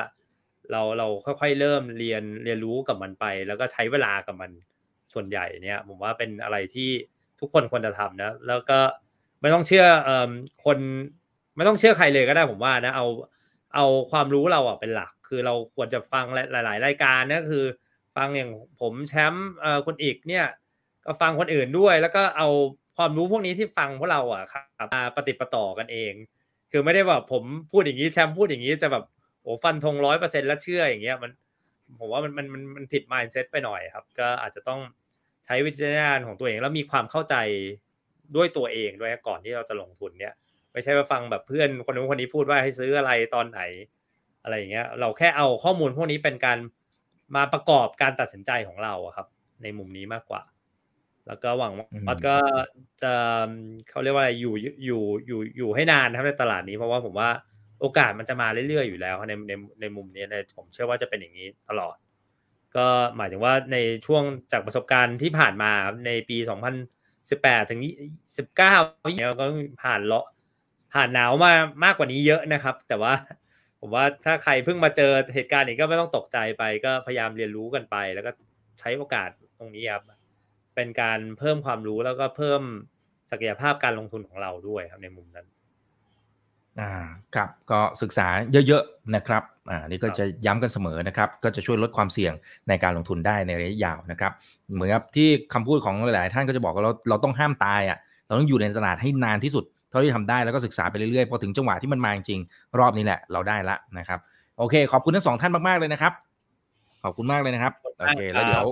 เราเราค่อย ๆ เริ่มเรียนเรียนรู้กับมันไป แล้วก็ใช้เวลากับมันส่วนใหญ่เนี่ย ผมว่าเป็นอะไรที่ทุกคนควรจะทำนะ แล้วก็ไม่ต้องเชื่ออคนไม่ต้องเชื่อใครเลยก็ได้ผมว่านะเอา เอาความรู้เราอะเป็นหลัก คือเราควรจะฟังหลาย ๆ รายการนะคือ ฟังอย่างผมแชมป์คนอีกเนี่ยก็ฟังคนอื่นด้วย แล้วก็เอาความรู้พวกนี้ที่ฟังพวกเราอะครับมาปฏิปต่อกันเอง คือไม่ได้แบบผมพูดอย่างนี้แชมป์พูดอย่างนี้จะแบบโอ้ฟันธงร้อยเปอร์เซ็นต์แล้วเชื่ออย่างเงี้ยมันผมว่ามันมันมันมันผิด mindset ไปหน่อยครับ ก็อาจจะต้องใช้วิจารณญาณของตัวเอง แล้วมีความเข้าใจด้วยตัวเองด้วยก่อนที่เราจะลงทุนเนี่ย ไม่ใช่ว่าฟังแบบเพื่อนคนนู้นคนนี้พูดว่าให้ซื้ออะไรตอนไหนอะไรอย่างเงี้ย เราแค่เอาข้อมูลพวกนี้เป็นการมาประกอบการตัดสินใจของเราอะครับ ในมุมนี้มากกว่า แล้วก็หวังอืมว่าก็จะเขาเรียกว่าอะไรอยู่อยู่อยู่อยู่ให้นานนะครับในตลาดนี้เพราะว่าผมว่าโอกาสมันจะมาเรื่อยๆอยู่แล้วในในในมุมนี้ในผมเชื่อว่าจะเป็นอย่างนี้ตลอด ก็หมายถึงว่าในช่วงจากประสบการณ์ที่ผ่านมาในปี 2018 ถึง 19เนี่ยก็ผ่านเลาะ ผ่านหนาวมามากกว่านี้เยอะนะครับ แต่ว่าผมว่าถ้าใครเพิ่งมาเจอเหตุการณ์นี้ก็ไม่ต้องตกใจไป ก็พยายามเรียนรู้กันไป แล้วก็ใช้โอกาสตรงนี้ครับเป็นการเพิ่มความรู้แล้วก็เพิ่มศักยภาพการลงทุนของเราด้วยครับในมุมนั้นอ่าครับก็ศึกษาเยอะๆนะครับอ่านี่ก็จะย้ำกันเสมอนะครับ ก็จะช่วยลดความเสี่ยงในการลงทุนได้ในระยะยาวนะครับ เหมือนกับที่คำพูดของหลายๆท่านก็จะบอกว่าเราเราต้องห้ามตายอะเราต้องอยู่ในตลาดให้นานที่สุด ท่าที่ทำได้แล้วก็ศึกษาไปเรื่อยๆพอถึงจังหวะที่มันมาจริงๆรอบนี้แหละเราได้ละนะครับ โอเค ขอบคุณทั้งสองท่านมากๆเลยนะครับ ขอบคุณมากเลยนะครับโอเคแล้วเดี๋ยว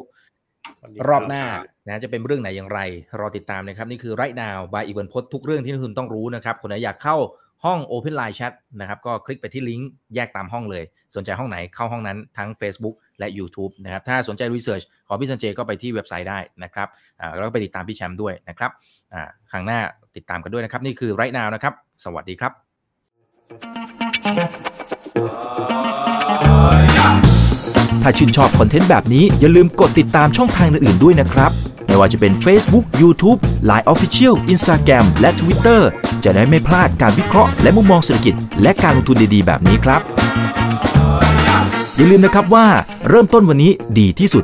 รอบหน้านะจะเป็นเรื่องไหนอย่างไร รอติดตามนะครับ นี่คือ Right Now by อีเวนพดทุกเรื่องที่นักทุนต้องรู้นะครับคนไหนอยากเข้าห้อง Open Line Chat นะครับก็คลิกไปที่ลิงก์แยกตามห้องเลย สนใจห้องไหนเข้าห้องนั้นทั้ง Facebook และ YouTube นะครับถ้าสนใจ research ขอพี่สันเจก็ไปที่เว็บไซต์ได้นะครับอ่าแล้วก็ไปติดตามพี่แชมป์ด้วยนะครับ อ่าครั้งหน้าติดตามกันด้วยนะครับ นี่คือ Right Now นะครับ สวัสดีครับ ถ้าชื่นชอบคอนเทนต์แบบนี้อย่าลืมกดติดตามช่องทางอื่นๆด้วยนะครับ ไม่ว่าจะเป็น Facebook, YouTube, Line Official, Instagram และ Twitter จะได้ไม่พลาดการวิเคราะห์และมุมมองเศรษฐกิจ และการลงทุนดีๆ แบบนี้ครับ อย่าลืมนะครับว่าเริ่มต้นวันนี้ดีที่สุด